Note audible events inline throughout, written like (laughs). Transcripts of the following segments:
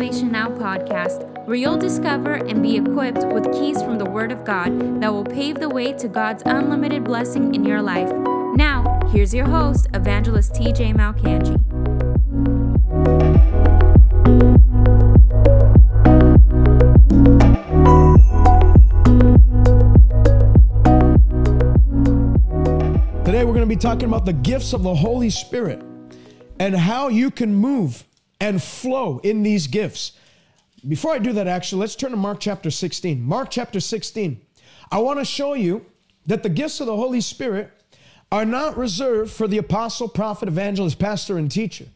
Salvation Now podcast, where you'll discover and be equipped with keys from the Word of God that will pave the way to God's unlimited blessing in your life. Now, here's your host, Evangelist TJ Malcangi. Today, we're going to be talking about the gifts of the Holy Spirit and how you can move and flow in these gifts. Before I do that, actually, let's turn to Mark chapter 16. Mark chapter 16. I want to show you that the gifts of the Holy Spirit are not reserved for the apostle, prophet, evangelist, pastor, and teacher,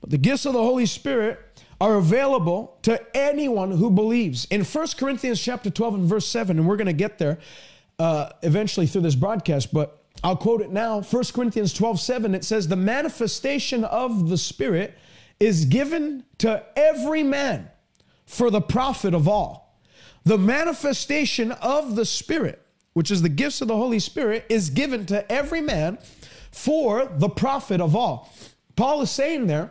but the gifts of the Holy Spirit are available to anyone who believes. In 1 Corinthians chapter 12 and verse 7, and we're going to get there uh, eventually through this broadcast, but I'll quote it now. 1 Corinthians 12 7, it says, The manifestation of the Spirit is given to every man for the profit of all. The manifestation of the Spirit, which is the gifts of the Holy Spirit, is given to every man for the profit of all. Paul is saying there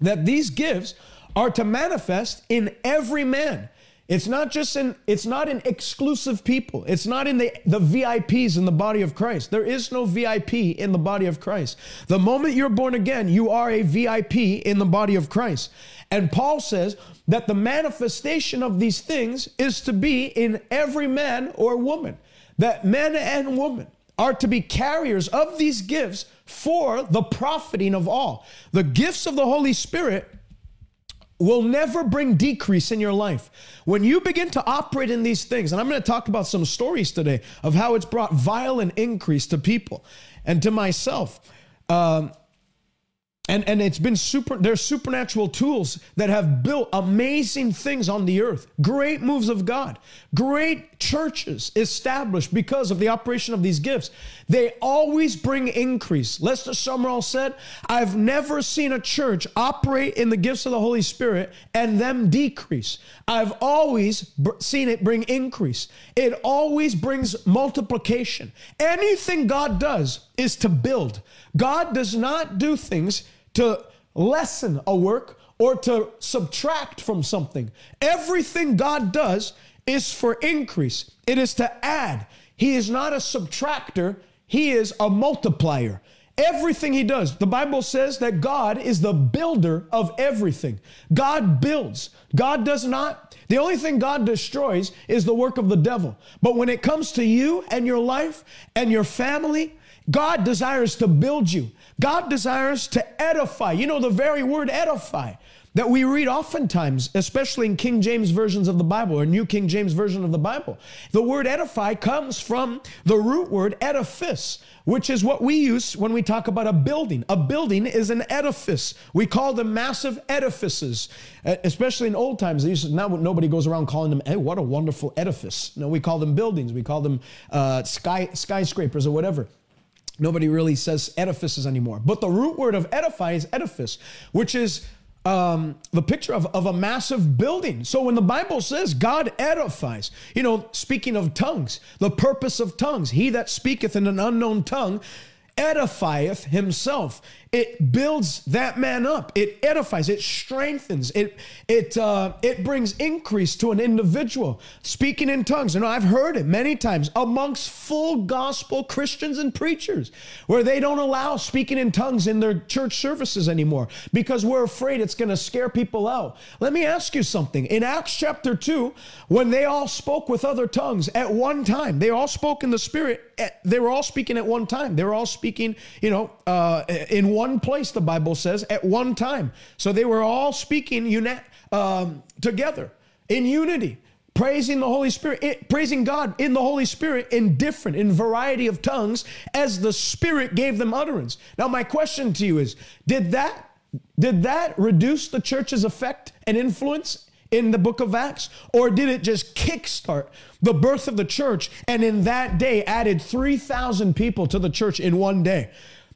that these gifts are to manifest in every man. It's not just in it's not in exclusive people. It's not in the, the VIPs in the body of Christ. There is no VIP in the body of Christ. The moment you're born again, you are a VIP in the body of Christ. And Paul says that the manifestation of these things is to be in every man or woman. That men and women are to be carriers of these gifts for the profiting of all. The gifts of the Holy Spirit will never bring decrease in your life. When you begin to operate in these things, and I'm going to talk about some stories today of how it's brought violent increase to people and to myself. Um, and, and it's been super, there's supernatural tools that have built amazing things on the earth. Great moves of God. Great churches established because of the operation of these gifts. They always bring increase. Lester Sumrall said, I've never seen a church operate in the gifts of the Holy Spirit and them decrease. I've always seen it bring increase. It always brings multiplication. Anything God does is to build. God does not do things to lessen a work or to subtract from something. Everything God does is for increase, it is to add. He is not a subtractor, He is a multiplier. Everything he does, the Bible says that God is the builder of everything. God builds. God does not. The only thing God destroys is the work of the devil. But when it comes to you and your life and your family, God desires to build you. God desires to edify. You know, the very word edify that we read oftentimes, especially in King James versions of the Bible or New King James version of the Bible. The word edify comes from the root word edifice, which is what we use when we talk about a building. A building is an edifice. We call them massive edifices, especially in old times. now nobody goes around calling them, hey, what a wonderful edifice. No, we call them buildings. We call them uh, sky, skyscrapers or whatever. Nobody really says edifices anymore. But the root word of edify is edifice, which is um, the picture of, of a massive building. So when the Bible says God edifies, you know, speaking of tongues, the purpose of tongues, he that speaketh in an unknown tongue edifieth himself. It builds that man up. It edifies. It strengthens. It it uh, it brings increase to an individual. Speaking in tongues, and I've heard it many times amongst full gospel Christians and preachers, where they don't allow speaking in tongues in their church services anymore because we're afraid it's going to scare people out. Let me ask you something. In Acts chapter two, when they all spoke with other tongues at one time, they all spoke in the Spirit. They were all speaking at one time. They were all speaking, you know, uh, in one one place, the Bible says, at one time. So they were all speaking uni- um, together in unity, praising the Holy Spirit, it, praising God in the Holy Spirit in different, in variety of tongues as the Spirit gave them utterance. Now, my question to you is did that, did that reduce the church's effect and influence? in the book of Acts? Or did it just kickstart the birth of the church and in that day added 3,000 people to the church in one day?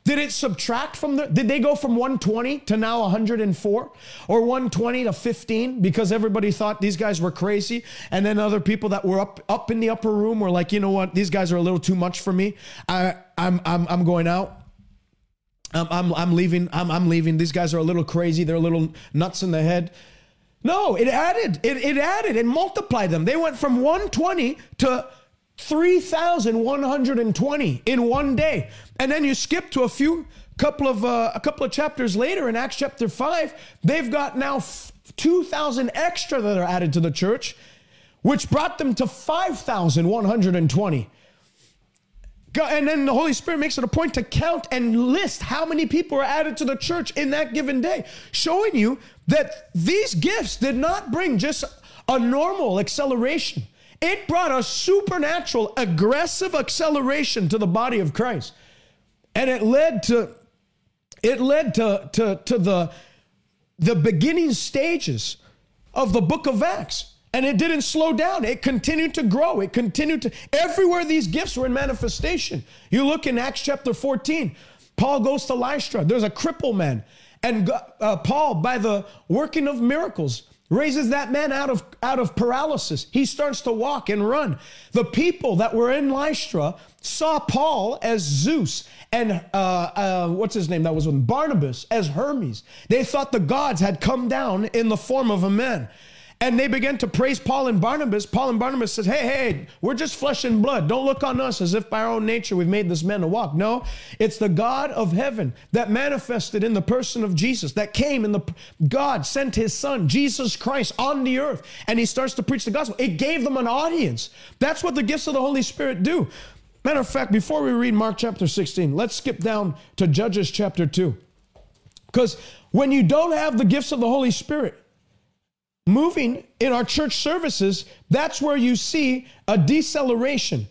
Did it subtract from the, did they go from 120 to now 104 or 120 to 15 because everybody thought these guys were crazy? And then other people that were up, up in the upper room were like, you know what, these guys are a little too much for me. I, I'm, I'm, I'm going out. I'm, I'm, I'm leaving. I'm, I'm leaving. These guys are a little crazy. They're a little nuts in the head. No, it added, it, it added and multiplied them. They went from 120 to 3,120 in one day. And then you skip to a few couple of uh, a couple of chapters later in Acts chapter 5, they've got now 2,000 extra that are added to the church, which brought them to 5,120. And then the Holy Spirit makes it a point to count and list how many people are added to the church in that given day, showing you that these gifts did not bring just a normal acceleration. It brought a supernatural, aggressive acceleration to the body of Christ. And it led to it led to, to, to the, the beginning stages of the book of Acts. And it didn't slow down. It continued to grow. It continued to, everywhere these gifts were in manifestation. You look in Acts chapter 14, Paul goes to Lystra. There's a cripple man. And uh, Paul, by the working of miracles, raises that man out of, out of paralysis. He starts to walk and run. The people that were in Lystra saw Paul as Zeus and uh, uh, what's his name that was with Barnabas as Hermes. They thought the gods had come down in the form of a man. And they began to praise Paul and Barnabas. Paul and Barnabas says, Hey, hey, we're just flesh and blood. Don't look on us as if by our own nature we've made this man to walk. No, it's the God of heaven that manifested in the person of Jesus, that came in the God sent his son, Jesus Christ, on the earth. And he starts to preach the gospel. It gave them an audience. That's what the gifts of the Holy Spirit do. Matter of fact, before we read Mark chapter 16, let's skip down to Judges chapter 2. Because when you don't have the gifts of the Holy Spirit, moving in our church services, that's where you see a deceleration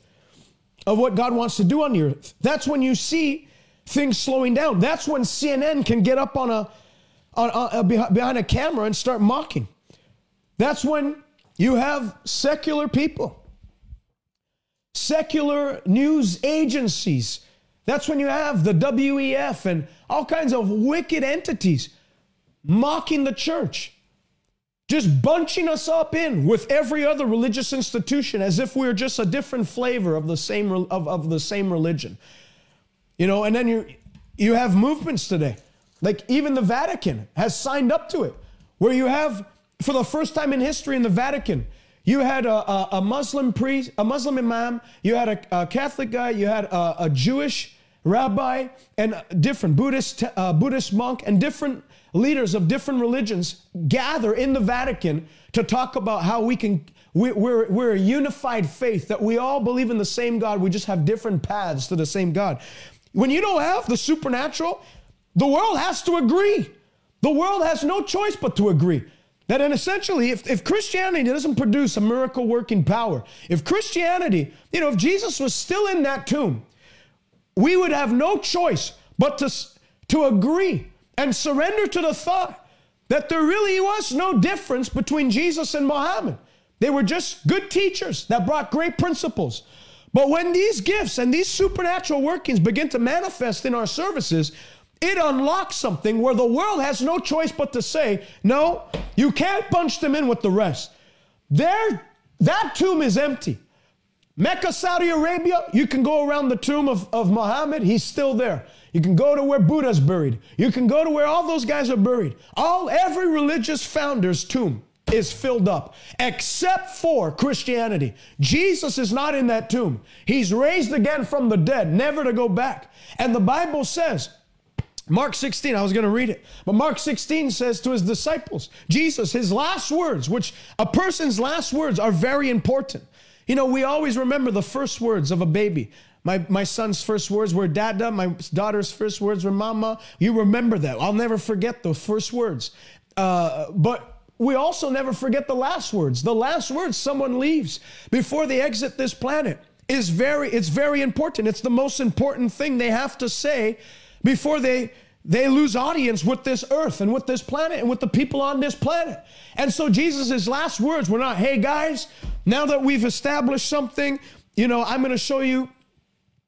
of what God wants to do on the earth. That's when you see things slowing down. That's when CNN can get up on a, on a, uh, behind a camera and start mocking. That's when you have secular people secular news agencies. That's when you have the WEF and all kinds of wicked entities mocking the church, just bunching us up in with every other religious institution as if we're just a different flavor of the same of, of the same religion. You know, and then you you have movements today. Like even the Vatican has signed up to it, where you have for the first time in history in the Vatican, you had a, a, a, Muslim priest, a Muslim imam, you had a, a Catholic guy, you had a, Jewish rabbi, and different Buddhist, uh, Buddhist monk, and different leaders of different religions gather in the Vatican to talk about how we can, we, we're, we're a unified faith, that we all believe in the same God, we just have different paths to the same God. When you don't have the supernatural, the world has to agree. The world has no choice but to agree. That and essentially, if, if Christianity doesn't produce a miracle working power, if Christianity, you know, if Jesus was still in that tomb, we would have no choice but to, to agree and surrender to the thought that there really was no difference between Jesus and Muhammad. They were just good teachers that brought great principles. But when these gifts and these supernatural workings begin to manifest in our services, it unlocks something where the world has no choice but to say, no, you can't bunch them in with the rest. There, that tomb is empty. Mecca, Saudi Arabia, you can go around the tomb of, of Muhammad, he's still there. You can go to where Buddha's buried. You can go to where all those guys are buried. All every religious founder's tomb is filled up, except for Christianity. Jesus is not in that tomb. He's raised again from the dead, never to go back. And the Bible says Mark 16, I was going to read it, but Mark 16 says to his disciples, Jesus, his last words, which a person's last words are very important. You know, we always remember the first words of a baby. My, my son's first words were dada. My daughter's first words were mama. You remember that. I'll never forget those first words. Uh, but we also never forget the last words. The last words someone leaves before they exit this planet is very, it's very important. It's the most important thing they have to say before they they lose audience with this earth and with this planet and with the people on this planet. And so Jesus' last words were not, hey guys, now that we've established something, you know, I'm going to show you,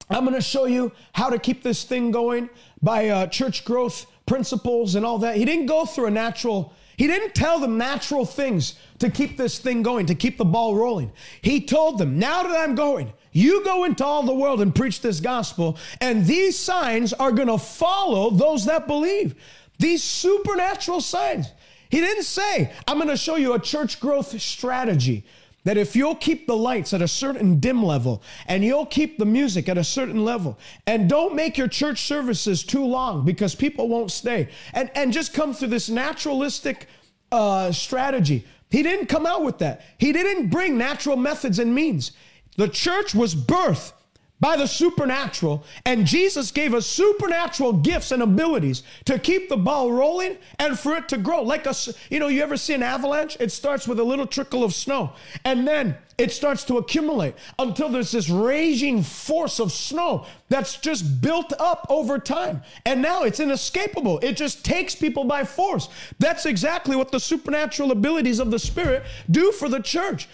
I'm going to show you how to keep this thing going by uh, church growth principles and all that. He didn't go through a natural, he didn't tell them natural things to keep this thing going, to keep the ball rolling. He told them, now that I'm going, you go into all the world and preach this gospel, and these signs are going to follow those that believe. These supernatural signs. He didn't say, I'm going to show you a church growth strategy. That if you'll keep the lights at a certain dim level and you'll keep the music at a certain level and don't make your church services too long because people won't stay and, and just come through this naturalistic uh, strategy. He didn't come out with that. He didn't bring natural methods and means. The church was birthed by the supernatural, and Jesus gave us supernatural gifts and abilities to keep the ball rolling and for it to grow. Like a, you know, you ever see an avalanche? It starts with a little trickle of snow, and then it starts to accumulate until there's this raging force of snow that's just built up over time. And now it's inescapable. It just takes people by force. That's exactly what the supernatural abilities of the Spirit do for the church.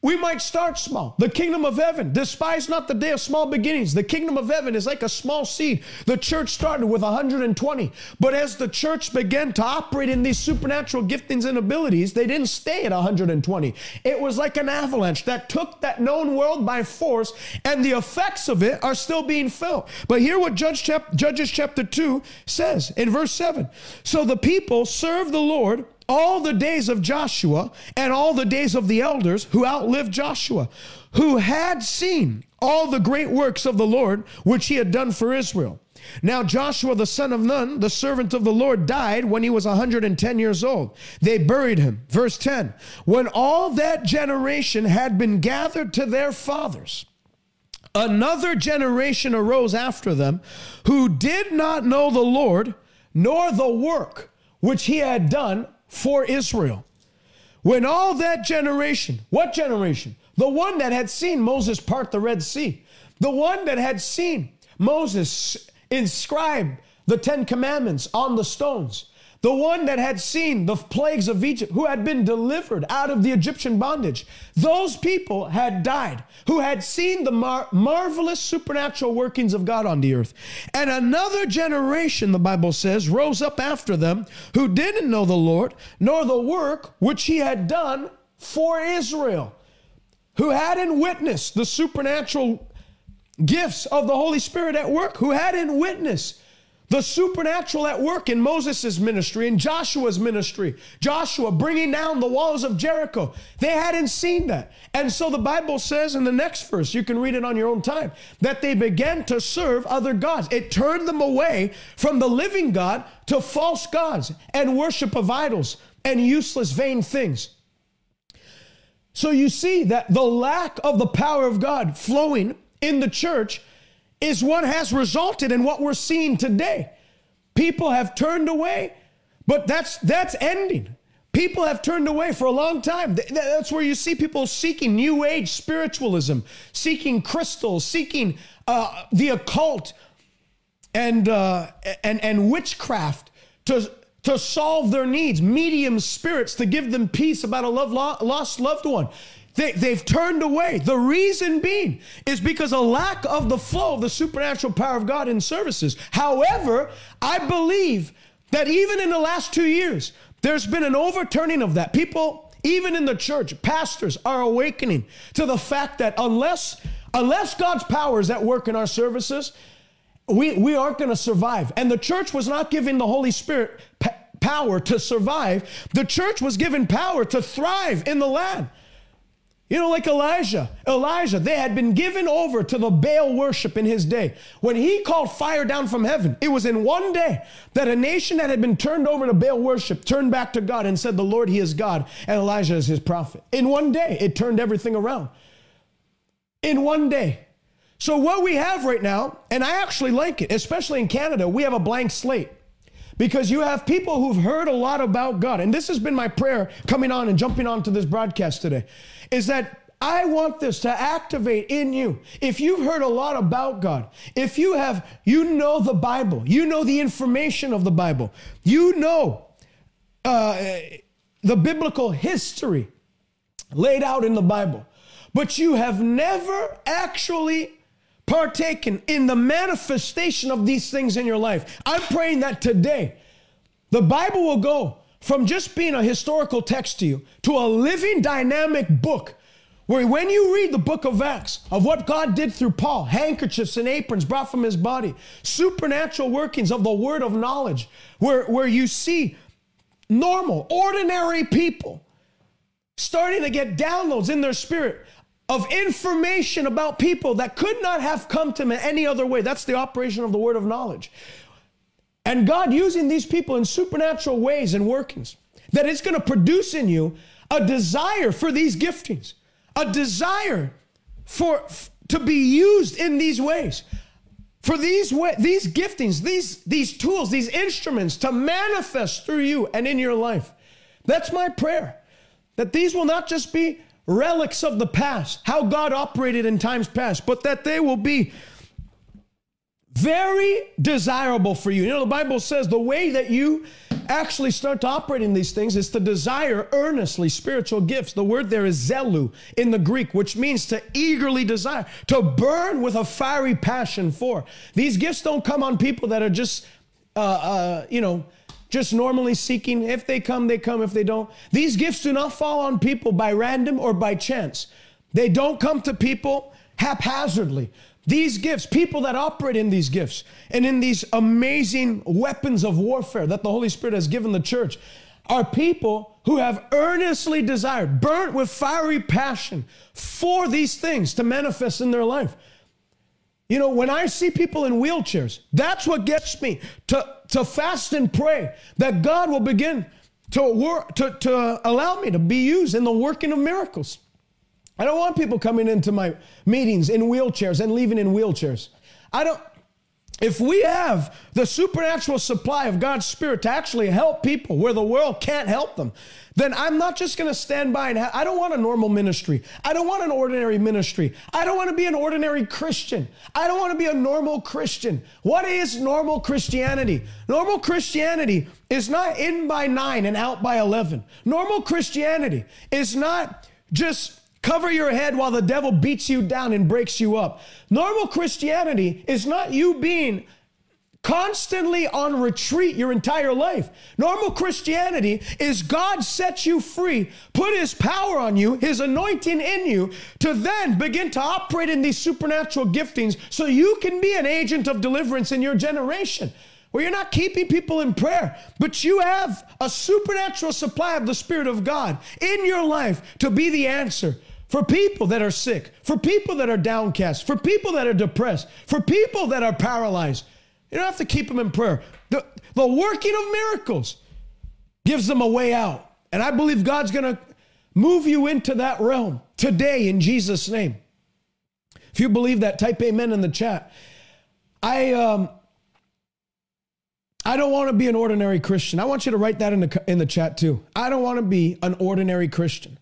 We might start small. The kingdom of heaven, despise not the day of small beginnings. The kingdom of heaven is like a small seed. The church started with 120, but as the church began to operate in these supernatural giftings and abilities, they didn't stay at 120. It was like an avalanche that took that known world by force, and the effects of it are still being felt. But hear what Judge chap- Judges chapter 2 says in verse 7. So the people served the Lord all the days of Joshua and all the days of the elders who outlived Joshua, who had seen all the great works of the Lord which he had done for Israel. Now Joshua the son of Nun, the servant of the Lord, died when he was 110 years old. They buried him. Verse 10 When all that generation had been gathered to their fathers, another generation arose after them who did not know the Lord nor the work which he had done for Israel. When all that generation, what generation? The one that had seen Moses part the Red Sea, the one that had seen Moses inscribe the Ten Commandments on the stones, the one that had seen the plagues of Egypt, who had been delivered out of the Egyptian bondage. Those people had died, who had seen the mar- marvelous supernatural workings of God on the earth. And another generation, the Bible says, rose up after them, who didn't know the Lord, nor the work which he had done for Israel, who hadn't witnessed the supernatural gifts of the Holy Spirit at work, who hadn't witnessed the supernatural at work in Moses' ministry, in Joshua's ministry, Joshua bringing down the walls of Jericho. They hadn't seen that. And so the Bible says in the next verse, you can read it on your own time, that they began to serve other gods. It turned them away from the living God to false gods and worship of idols and useless, vain things. So you see that the lack of the power of God flowing in the church is what has resulted in what we're seeing today. People have turned away, but that's that's ending. People have turned away for a long time. That's where you see people seeking New Age spiritualism, seeking crystals, seeking uh, the occult, and uh, and and witchcraft to to solve their needs. Medium spirits to give them peace about a love, lost loved one. They, they've turned away. The reason being is because a lack of the flow of the supernatural power of God in services. However, I believe that even in the last two years, there's been an overturning of that. People, even in the church, pastors are awakening to the fact that unless unless God's power is at work in our services, we, we aren't going to survive. And the church was not given the Holy Spirit power to survive. The church was given power to thrive in the land. You know, like Elijah. Elijah, they had been given over to the Baal worship in his day. When he called fire down from heaven, it was in one day that a nation that had been turned over to Baal worship turned back to God and said, The Lord, He is God, and Elijah is His prophet. In one day, it turned everything around. In one day. So, what we have right now, and I actually like it, especially in Canada, we have a blank slate because you have people who've heard a lot about God. And this has been my prayer coming on and jumping onto this broadcast today is that I want this to activate in you. If you've heard a lot about God, if you have, you know the Bible, you know the information of the Bible, you know uh, the biblical history laid out in the Bible, but you have never actually partaken in the manifestation of these things in your life. I'm praying that today the Bible will go from just being a historical text to you to a living, dynamic book. Where when you read the book of Acts of what God did through Paul, handkerchiefs and aprons brought from his body, supernatural workings of the word of knowledge, where, where you see normal, ordinary people starting to get downloads in their spirit of information about people that could not have come to them any other way. That's the operation of the word of knowledge. And God using these people in supernatural ways and workings, that it's going to produce in you a desire for these giftings, a desire for to be used in these ways. For these these giftings, these these tools, these instruments to manifest through you and in your life. That's my prayer. That these will not just be relics of the past, how God operated in times past, but that they will be very desirable for you. You know, the Bible says the way that you actually start to operate in these things is to desire earnestly spiritual gifts. The word there is zelu in the Greek, which means to eagerly desire, to burn with a fiery passion for. These gifts don't come on people that are just, uh, uh, you know, just normally seeking. If they come, they come. If they don't, these gifts do not fall on people by random or by chance. They don't come to people haphazardly. These gifts, people that operate in these gifts and in these amazing weapons of warfare that the Holy Spirit has given the church, are people who have earnestly desired, burnt with fiery passion for these things to manifest in their life. You know, when I see people in wheelchairs, that's what gets me to, to fast and pray that God will begin to work to, to allow me to be used in the working of miracles. I don't want people coming into my meetings in wheelchairs and leaving in wheelchairs. I don't, if we have the supernatural supply of God's Spirit to actually help people where the world can't help them, then I'm not just going to stand by and ha- I don't want a normal ministry. I don't want an ordinary ministry. I don't want to be an ordinary Christian. I don't want to be a normal Christian. What is normal Christianity? Normal Christianity is not in by nine and out by 11. Normal Christianity is not just Cover your head while the devil beats you down and breaks you up. Normal Christianity is not you being constantly on retreat your entire life. Normal Christianity is God sets you free, put his power on you, his anointing in you, to then begin to operate in these supernatural giftings so you can be an agent of deliverance in your generation. Where you're not keeping people in prayer, but you have a supernatural supply of the Spirit of God in your life to be the answer for people that are sick, for people that are downcast, for people that are depressed, for people that are paralyzed. You don't have to keep them in prayer. The, the working of miracles gives them a way out. And I believe God's going to move you into that realm today in Jesus' name. If you believe that, type amen in the chat. I, um, I don't want to be an ordinary Christian. I want you to write that in the, in the chat too. I don't want to be an ordinary Christian.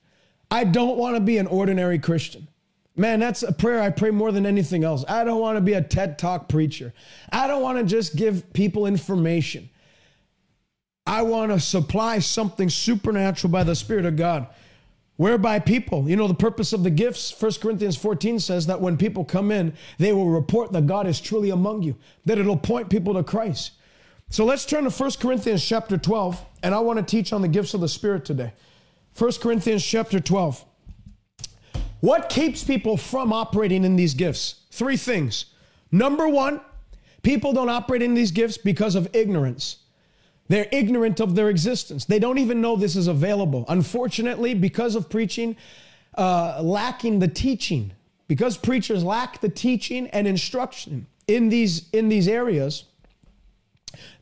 I don't want to be an ordinary Christian. Man, that's a prayer I pray more than anything else. I don't want to be a TED Talk preacher. I don't want to just give people information. I want to supply something supernatural by the Spirit of God, whereby people, you know, the purpose of the gifts, 1 Corinthians 14 says that when people come in, they will report that God is truly among you, that it'll point people to Christ. So let's turn to 1 Corinthians chapter 12, and I want to teach on the gifts of the Spirit today. 1 Corinthians chapter 12. What keeps people from operating in these gifts? Three things. Number one, people don't operate in these gifts because of ignorance. They're ignorant of their existence. They don't even know this is available. Unfortunately, because of preaching, uh, lacking the teaching, because preachers lack the teaching and instruction in these in these areas,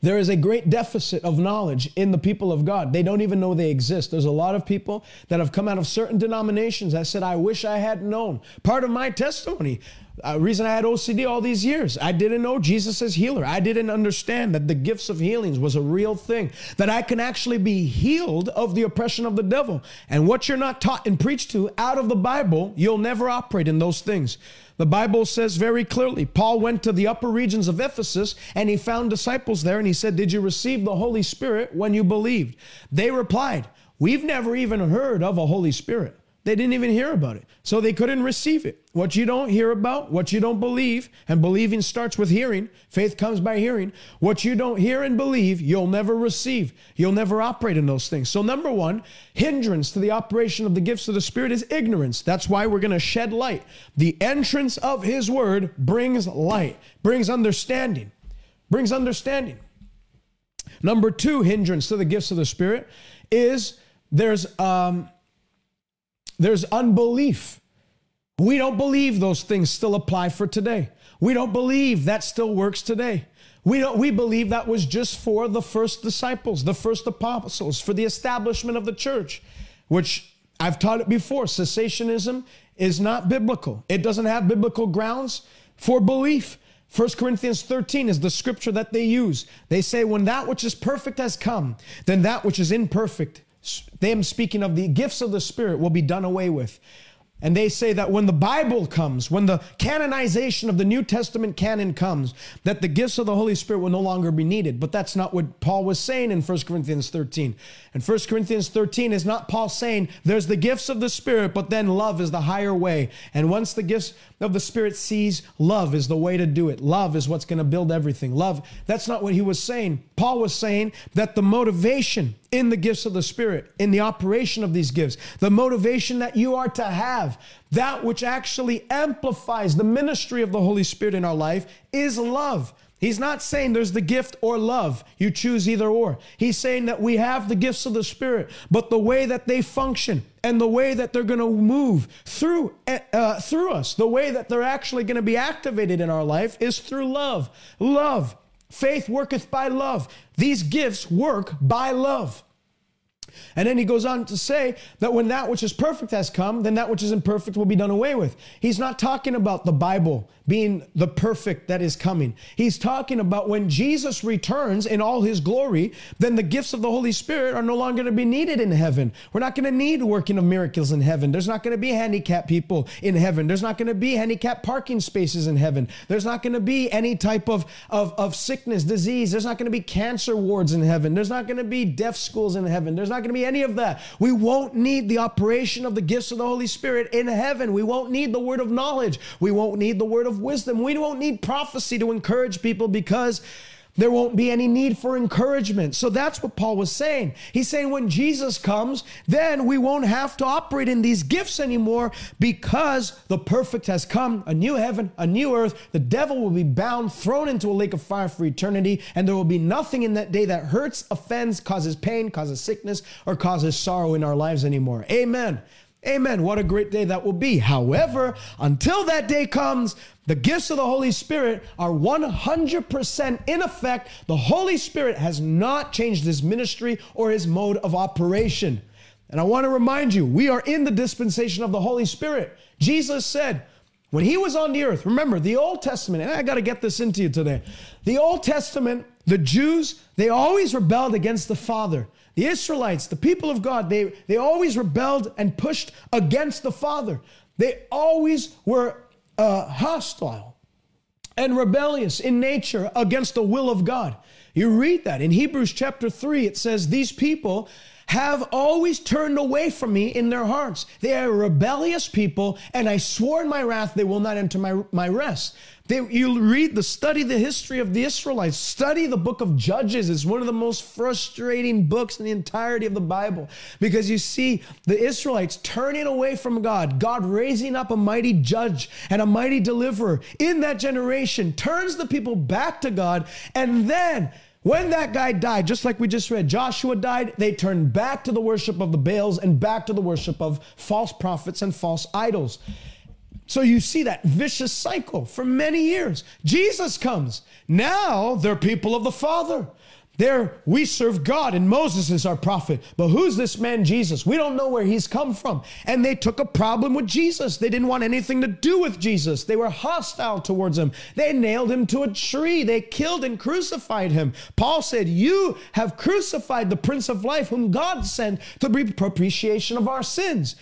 there is a great deficit of knowledge in the people of God. They don't even know they exist. There's a lot of people that have come out of certain denominations that said, I wish I had known. Part of my testimony, uh, reason I had OCD all these years, I didn't know Jesus as healer. I didn't understand that the gifts of healings was a real thing, that I can actually be healed of the oppression of the devil. And what you're not taught and preached to out of the Bible, you'll never operate in those things. The Bible says very clearly Paul went to the upper regions of Ephesus and he found disciples there and he said, Did you receive the Holy Spirit when you believed? They replied, We've never even heard of a Holy Spirit. They didn't even hear about it. So they couldn't receive it. What you don't hear about, what you don't believe, and believing starts with hearing, faith comes by hearing. What you don't hear and believe, you'll never receive. You'll never operate in those things. So, number one, hindrance to the operation of the gifts of the Spirit is ignorance. That's why we're going to shed light. The entrance of His Word brings light, brings understanding, brings understanding. Number two hindrance to the gifts of the Spirit is there's um, there's unbelief. We don't believe those things still apply for today. We don't believe that still works today. We don't we believe that was just for the first disciples, the first apostles, for the establishment of the church, which I've taught it before. Cessationism is not biblical. It doesn't have biblical grounds for belief. 1 Corinthians 13 is the scripture that they use. They say, When that which is perfect has come, then that which is imperfect, them speaking of the gifts of the Spirit, will be done away with. And they say that when the Bible comes, when the canonization of the New Testament canon comes, that the gifts of the Holy Spirit will no longer be needed. But that's not what Paul was saying in 1 Corinthians 13. And 1 Corinthians 13 is not Paul saying there's the gifts of the Spirit, but then love is the higher way. And once the gifts of the Spirit sees love is the way to do it, love is what's going to build everything. Love, that's not what he was saying. Paul was saying that the motivation in the gifts of the Spirit, in the operation of these gifts, the motivation that you are to have, that which actually amplifies the ministry of the Holy Spirit in our life is love. He's not saying there's the gift or love. You choose either or. He's saying that we have the gifts of the Spirit, but the way that they function and the way that they're going to move through uh, through us, the way that they're actually going to be activated in our life is through love. Love. Faith worketh by love. These gifts work by love. And then he goes on to say that when that which is perfect has come, then that which is imperfect will be done away with. He's not talking about the Bible being the perfect that is coming. He's talking about when Jesus returns in all his glory, then the gifts of the Holy Spirit are no longer going to be needed in heaven. We're not going to need working of miracles in heaven. There's not going to be handicapped people in heaven. There's not going to be handicapped parking spaces in heaven. There's not going to be any type of, of, of sickness, disease. There's not going to be cancer wards in heaven. There's not going to be deaf schools in heaven. There's not going to be any of that. We won't need the operation of the gifts of the Holy Spirit in heaven. We won't need the word of knowledge. We won't need the word of wisdom. We won't need prophecy to encourage people because there won't be any need for encouragement. So that's what Paul was saying. He's saying when Jesus comes, then we won't have to operate in these gifts anymore because the perfect has come a new heaven, a new earth. The devil will be bound, thrown into a lake of fire for eternity, and there will be nothing in that day that hurts, offends, causes pain, causes sickness, or causes sorrow in our lives anymore. Amen. Amen. What a great day that will be. However, until that day comes, the gifts of the Holy Spirit are 100% in effect. The Holy Spirit has not changed his ministry or his mode of operation. And I want to remind you, we are in the dispensation of the Holy Spirit. Jesus said, when he was on the earth, remember the Old Testament, and I got to get this into you today. The Old Testament, the Jews, they always rebelled against the Father. The Israelites, the people of God, they, they always rebelled and pushed against the Father. They always were uh, hostile and rebellious in nature against the will of God. You read that in Hebrews chapter 3, it says, These people have always turned away from me in their hearts. They are rebellious people, and I swore in my wrath they will not enter my, my rest. They, you read the study the history of the Israelites. Study the book of Judges. It's one of the most frustrating books in the entirety of the Bible because you see the Israelites turning away from God, God raising up a mighty judge and a mighty deliverer in that generation, turns the people back to God, and then when that guy died, just like we just read, Joshua died, they turned back to the worship of the Baals and back to the worship of false prophets and false idols. So you see that vicious cycle for many years. Jesus comes. Now they're people of the Father. There, we serve God and Moses is our prophet. But who's this man Jesus? We don't know where he's come from. And they took a problem with Jesus. They didn't want anything to do with Jesus. They were hostile towards him. They nailed him to a tree. They killed and crucified him. Paul said, You have crucified the Prince of Life, whom God sent to be propitiation of our sins.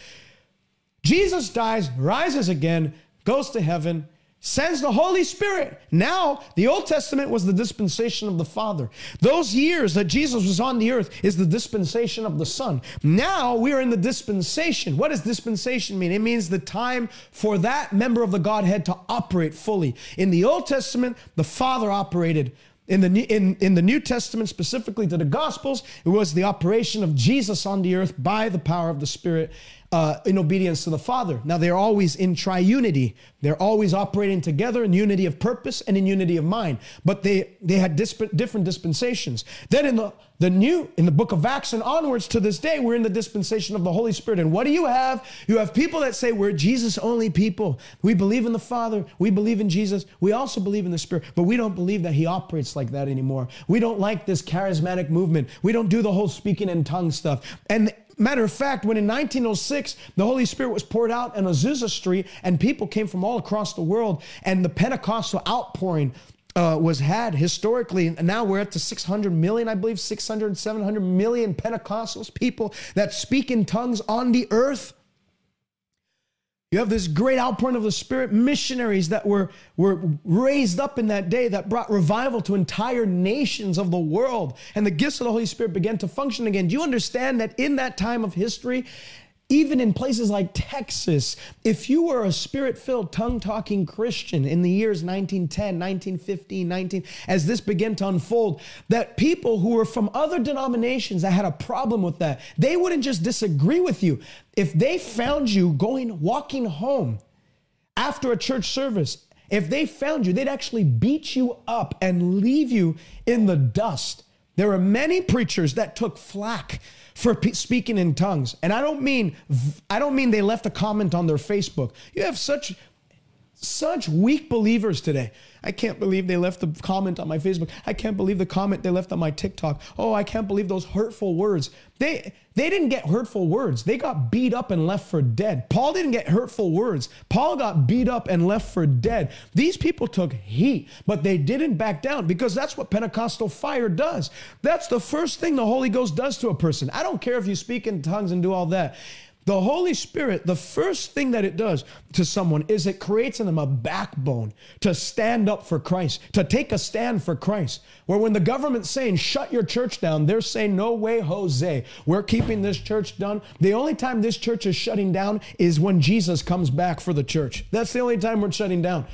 Jesus dies, rises again, goes to heaven, sends the Holy Spirit. Now, the Old Testament was the dispensation of the Father. Those years that Jesus was on the earth is the dispensation of the Son. Now we are in the dispensation. What does dispensation mean? It means the time for that member of the Godhead to operate fully. In the Old Testament, the Father operated in the, in, in the New Testament, specifically to the Gospels, it was the operation of Jesus on the earth by the power of the Spirit uh, in obedience to the Father. Now they're always in triunity. They're always operating together in unity of purpose and in unity of mind. But they they had disp- different dispensations. Then in the the new in the book of Acts and onwards to this day, we're in the dispensation of the Holy Spirit. And what do you have? You have people that say we're Jesus only people. We believe in the Father. We believe in Jesus. We also believe in the Spirit, but we don't believe that He operates like that anymore. We don't like this charismatic movement. We don't do the whole speaking in tongues stuff. And Matter of fact, when in 1906 the Holy Spirit was poured out in Azusa Street, and people came from all across the world, and the Pentecostal outpouring uh, was had historically, and now we're at the 600 million, I believe, 600, 700 million Pentecostals, people that speak in tongues on the earth. You have this great outpouring of the Spirit, missionaries that were, were raised up in that day that brought revival to entire nations of the world. And the gifts of the Holy Spirit began to function again. Do you understand that in that time of history, even in places like Texas, if you were a spirit filled, tongue talking Christian in the years 1910, 1915, 19, as this began to unfold, that people who were from other denominations that had a problem with that, they wouldn't just disagree with you. If they found you going, walking home after a church service, if they found you, they'd actually beat you up and leave you in the dust. There are many preachers that took flack for pe- speaking in tongues. And I don't mean I don't mean they left a comment on their Facebook. You have such such weak believers today. I can't believe they left the comment on my Facebook. I can't believe the comment they left on my TikTok. Oh, I can't believe those hurtful words. They they didn't get hurtful words. They got beat up and left for dead. Paul didn't get hurtful words. Paul got beat up and left for dead. These people took heat, but they didn't back down because that's what Pentecostal fire does. That's the first thing the Holy Ghost does to a person. I don't care if you speak in tongues and do all that. The Holy Spirit, the first thing that it does to someone is it creates in them a backbone to stand up for Christ, to take a stand for Christ. Where when the government's saying, shut your church down, they're saying, no way, Jose, we're keeping this church done. The only time this church is shutting down is when Jesus comes back for the church. That's the only time we're shutting down.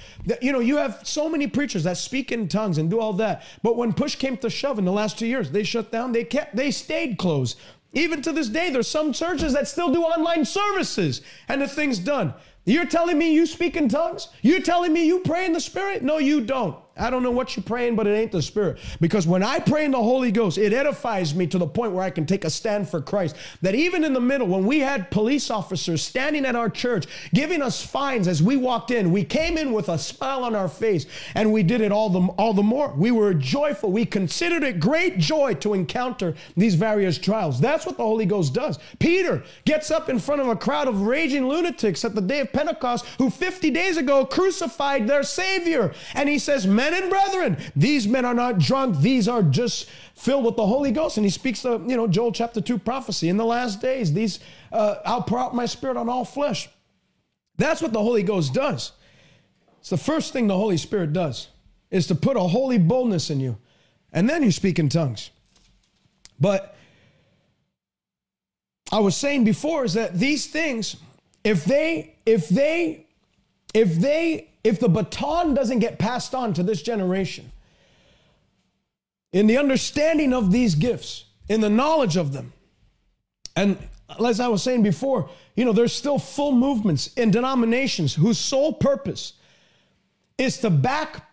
You know, you have so many preachers that speak in tongues and do all that. But when push came to shove in the last two years, they shut down, they kept, they stayed closed. Even to this day, there's some churches that still do online services and the thing's done. You're telling me you speak in tongues? You're telling me you pray in the Spirit? No, you don't. I don't know what you're praying, but it ain't the Spirit. Because when I pray in the Holy Ghost, it edifies me to the point where I can take a stand for Christ. That even in the middle, when we had police officers standing at our church giving us fines as we walked in, we came in with a smile on our face and we did it all the, all the more. We were joyful. We considered it great joy to encounter these various trials. That's what the Holy Ghost does. Peter gets up in front of a crowd of raging lunatics at the day of Pentecost who 50 days ago crucified their Savior. And he says, Men and brethren, these men are not drunk. These are just filled with the Holy Ghost. And he speaks the, you know, Joel chapter 2 prophecy. In the last days, these, uh, I'll pour out my spirit on all flesh. That's what the Holy Ghost does. It's the first thing the Holy Spirit does, is to put a holy boldness in you. And then you speak in tongues. But I was saying before is that these things, if they, if they, if they if the baton doesn't get passed on to this generation, in the understanding of these gifts, in the knowledge of them, and as I was saying before, you know, there's still full movements in denominations whose sole purpose is to back,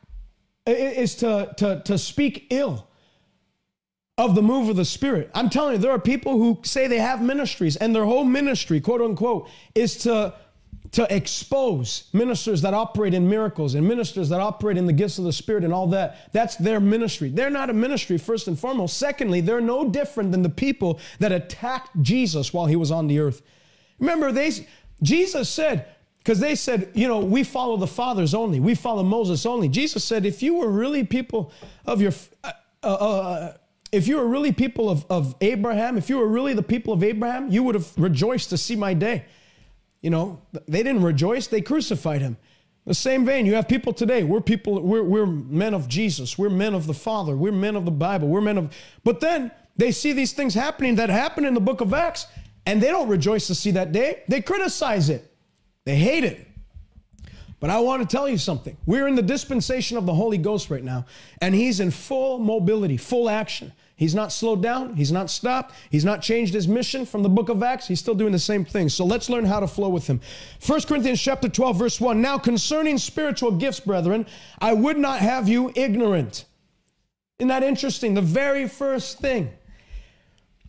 is to, to, to speak ill of the move of the Spirit. I'm telling you, there are people who say they have ministries, and their whole ministry, quote unquote, is to to expose ministers that operate in miracles and ministers that operate in the gifts of the Spirit and all that. That's their ministry. They're not a ministry, first and foremost. Secondly, they're no different than the people that attacked Jesus while he was on the earth. Remember, they, Jesus said, because they said, you know, we follow the fathers only, we follow Moses only. Jesus said, if you were really people of your, uh, uh, uh, if you were really people of, of Abraham, if you were really the people of Abraham, you would have rejoiced to see my day. You know, they didn't rejoice, they crucified him. The same vein, you have people today. We're people, we're, we're men of Jesus. We're men of the Father. We're men of the Bible. We're men of, but then they see these things happening that happen in the book of Acts, and they don't rejoice to see that day. They criticize it, they hate it. But I want to tell you something. We're in the dispensation of the Holy Ghost right now, and He's in full mobility, full action. He's not slowed down. He's not stopped. He's not changed his mission from the book of Acts. He's still doing the same thing. So let's learn how to flow with him. 1 Corinthians chapter 12, verse 1. Now concerning spiritual gifts, brethren, I would not have you ignorant. Isn't that interesting? The very first thing,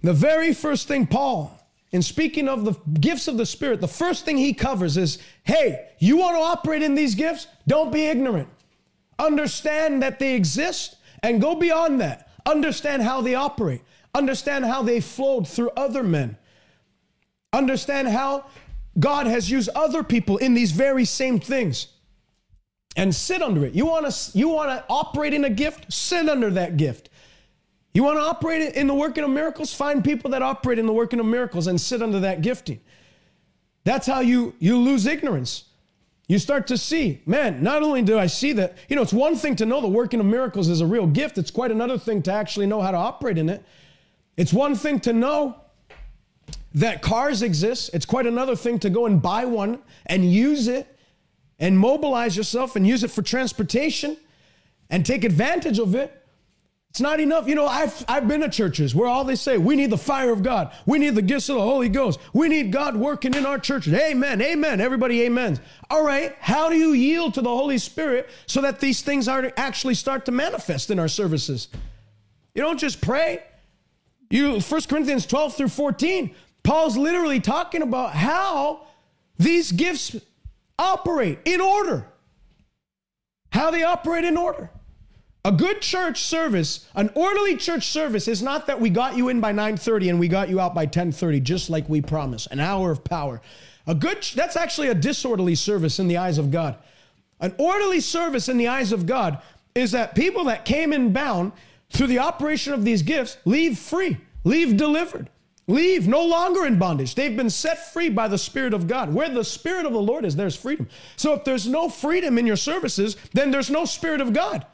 the very first thing Paul, in speaking of the gifts of the Spirit, the first thing he covers is hey, you want to operate in these gifts? Don't be ignorant. Understand that they exist and go beyond that understand how they operate, understand how they flowed through other men, understand how God has used other people in these very same things. And sit under it. You want to you want to operate in a gift? Sit under that gift. You want to operate in the working of miracles? Find people that operate in the working of miracles and sit under that gifting. That's how you you lose ignorance. You start to see, man, not only do I see that, you know, it's one thing to know the working of miracles is a real gift, it's quite another thing to actually know how to operate in it. It's one thing to know that cars exist, it's quite another thing to go and buy one and use it and mobilize yourself and use it for transportation and take advantage of it. It's not enough. You know, I've, I've been to churches where all they say, we need the fire of God. We need the gifts of the Holy Ghost. We need God working in our churches. Amen. Amen. Everybody amens. All right. How do you yield to the Holy Spirit so that these things are actually start to manifest in our services? You don't just pray. You 1 Corinthians 12 through 14, Paul's literally talking about how these gifts operate in order. How they operate in order. A good church service, an orderly church service is not that we got you in by 9:30 and we got you out by 10:30 just like we promised. An hour of power. A good that's actually a disorderly service in the eyes of God. An orderly service in the eyes of God is that people that came in bound through the operation of these gifts leave free, leave delivered, leave no longer in bondage. They've been set free by the Spirit of God. Where the Spirit of the Lord is, there's freedom. So if there's no freedom in your services, then there's no Spirit of God.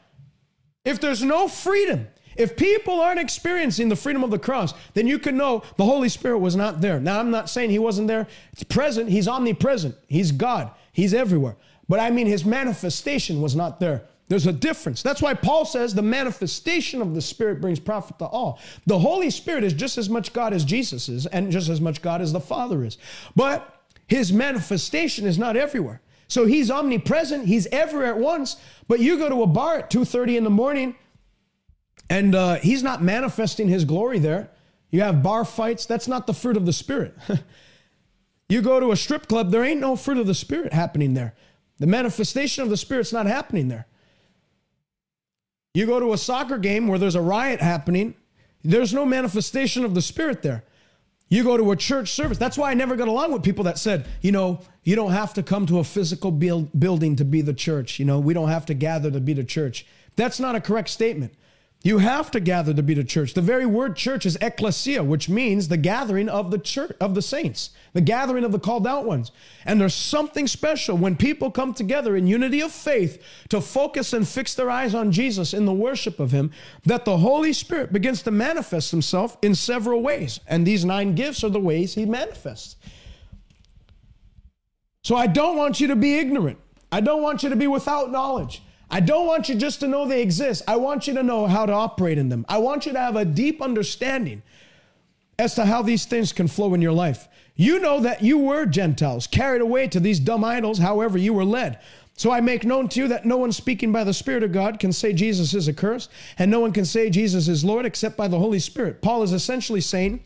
If there's no freedom, if people aren't experiencing the freedom of the cross, then you can know the Holy Spirit was not there. Now, I'm not saying he wasn't there. It's present. He's omnipresent. He's God. He's everywhere. But I mean, his manifestation was not there. There's a difference. That's why Paul says the manifestation of the Spirit brings profit to all. The Holy Spirit is just as much God as Jesus is, and just as much God as the Father is. But his manifestation is not everywhere. So he's omnipresent, he's everywhere at once. But you go to a bar at 2:30 in the morning, and uh, he's not manifesting his glory there. You have bar fights, that's not the fruit of the spirit. (laughs) you go to a strip club, there ain't no fruit of the spirit happening there. The manifestation of the spirit's not happening there. You go to a soccer game where there's a riot happening, there's no manifestation of the spirit there. You go to a church service. That's why I never got along with people that said, you know, you don't have to come to a physical build, building to be the church. You know, we don't have to gather to be the church. That's not a correct statement. You have to gather to be the church. The very word church is ecclesia, which means the gathering of the church of the saints, the gathering of the called out ones. And there's something special when people come together in unity of faith to focus and fix their eyes on Jesus in the worship of him, that the Holy Spirit begins to manifest himself in several ways. And these nine gifts are the ways he manifests. So I don't want you to be ignorant. I don't want you to be without knowledge. I don't want you just to know they exist. I want you to know how to operate in them. I want you to have a deep understanding as to how these things can flow in your life. You know that you were Gentiles, carried away to these dumb idols, however, you were led. So I make known to you that no one speaking by the Spirit of God can say Jesus is accursed, and no one can say Jesus is Lord except by the Holy Spirit. Paul is essentially saying,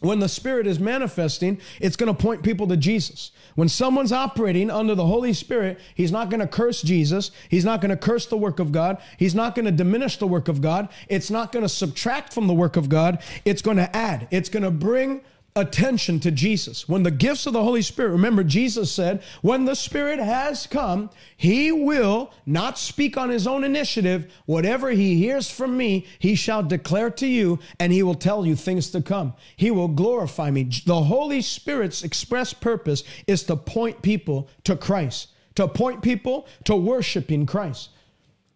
when the Spirit is manifesting, it's going to point people to Jesus. When someone's operating under the Holy Spirit, he's not going to curse Jesus. He's not going to curse the work of God. He's not going to diminish the work of God. It's not going to subtract from the work of God. It's going to add. It's going to bring attention to Jesus. When the gifts of the Holy Spirit, remember, Jesus said, when the Spirit has come, he will not speak on his own initiative. Whatever he hears from me, he shall declare to you, and he will tell you things to come. He will glorify me. The Holy Spirit's express purpose is to point people to Christ, to point people to worshiping Christ.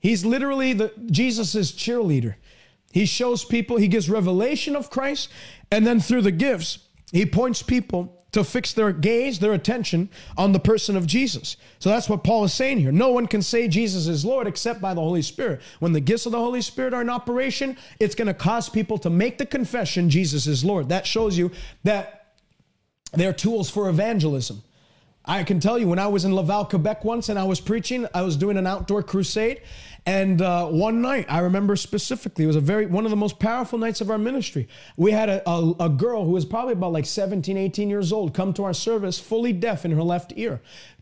He's literally the Jesus's cheerleader. He shows people, he gives revelation of Christ, and then through the gifts, he points people to fix their gaze, their attention on the person of Jesus. So that's what Paul is saying here. No one can say Jesus is Lord except by the Holy Spirit. When the gifts of the Holy Spirit are in operation, it's going to cause people to make the confession Jesus is Lord. That shows you that they're tools for evangelism. I can tell you when I was in Laval, Quebec once and I was preaching, I was doing an outdoor crusade. And uh, one night, I remember specifically, it was a very one of the most powerful nights of our ministry. We had a, a, a, girl who was probably about like 17, 18 years old come to our service fully deaf in her left ear.